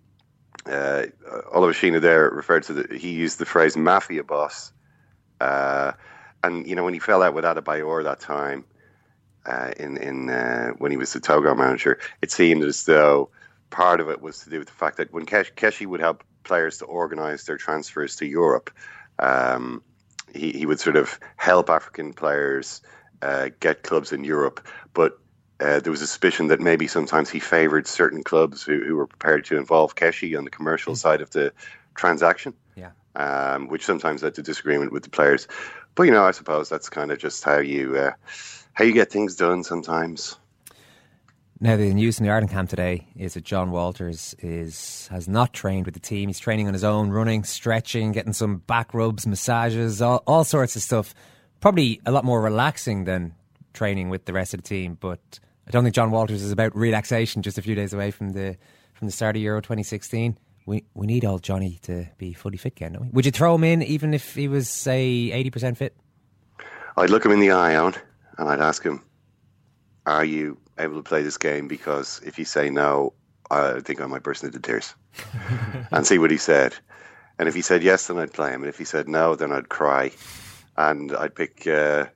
Uh, Oluwashina there referred to the, he used the phrase mafia boss. Uh, and you know when he fell out with Adebayor that time, uh, in in uh, when he was the Togo manager, it seemed as though part of it was to do with the fact that when Kesh, Keshi would help players to organise their transfers to Europe, um, he he would sort of help African players uh, get clubs in Europe, but. Uh, there was a suspicion that maybe sometimes he favoured certain clubs who, who were prepared to involve Keshi on the commercial mm. side of the transaction. Yeah. Um, which sometimes led to disagreement with the players. But you know, I suppose that's kind of just how you uh, how you get things done sometimes. Now the news in the Ireland camp today is that Jon Walters is has not trained with the team. He's training on his own, running, stretching, getting some back rubs, massages, all, all sorts of stuff. Probably a lot more relaxing than training with the rest of the team. But I don't think Jon Walters is about relaxation just a few days away from the from the start of Euro 2016. We we need old Johnny to be fully fit again, don't we? Would you throw him in even if he was, say, 80% fit? I'd look him in the eye, on, and I'd ask him, Are you able to play this game? Because if you say no, I think I might burst into tears and see what he said. And if he said yes, then I'd play him. And if he said no, then I'd cry. And I'd pick, uh,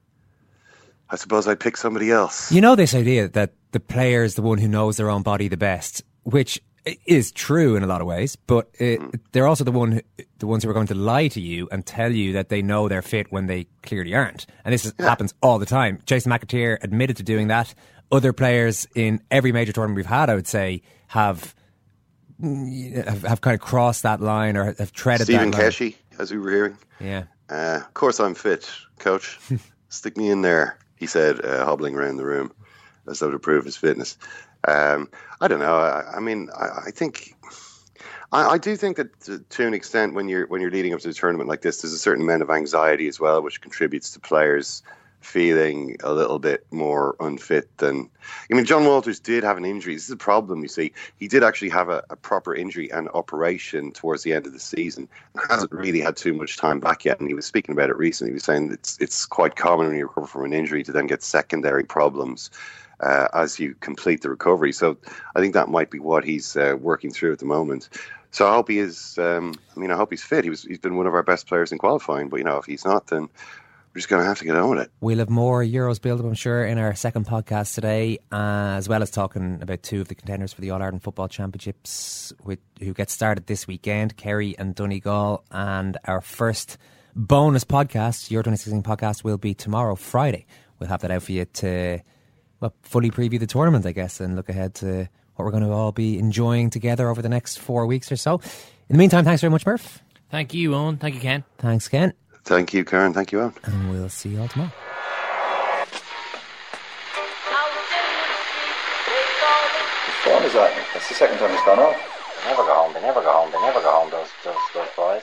I suppose I'd pick somebody else. You know, this idea that the player is the one who knows their own body the best, which is true in a lot of ways, but it, mm. they're also the one, who, the ones who are going to lie to you and tell you that they know they're fit when they clearly aren't. And this is, yeah. happens all the time. Jason McAteer admitted to doing that. Other players in every major tournament we've had, I would say, have have, have kind of crossed that line or have treaded Stephen that line. Keshi, as we were hearing. Yeah. Uh, of course, I'm fit, coach. Stick me in there, he said, uh, hobbling around the room as though to prove his fitness. Um, I don't know. I, I mean, I, I think I, I, do think that to, to, an extent, when you're when you're leading up to a tournament like this, there's a certain amount of anxiety as well, which contributes to players feeling a little bit more unfit than. I mean, Jon Walters did have an injury. This is a problem, you see. He did actually have a, a proper injury and operation towards the end of the season. Hasn't really had too much time back yet, and he was speaking about it recently. He was saying it's it's quite common when you recover from an injury to then get secondary problems. Uh, as you complete the recovery, so I think that might be what he's uh, working through at the moment. So I hope he is. Um, I mean, I hope he's fit. He was. He's been one of our best players in qualifying. But you know, if he's not, then we're just going to have to get on with it. We'll have more Euros build up, I'm sure, in our second podcast today, uh, as well as talking about two of the contenders for the All Ireland Football Championships, with, who get started this weekend, Kerry and Donegal. And our first bonus podcast, Euro 2016 podcast, will be tomorrow, Friday. We'll have that out for you to well, fully preview the tournament, I guess, and look ahead to what we're going to all be enjoying together over the next four weeks or so. In the meantime, thanks very much, Murph. Thank you, Eoin. Thank you, Ken. Thanks, Ken. Thank you, Ciaran. Thank you, Eoin. And we'll see you all tomorrow. What time is that? That's the second time it's gone off. They never go home. They never go home. They never go home. Those those those boys.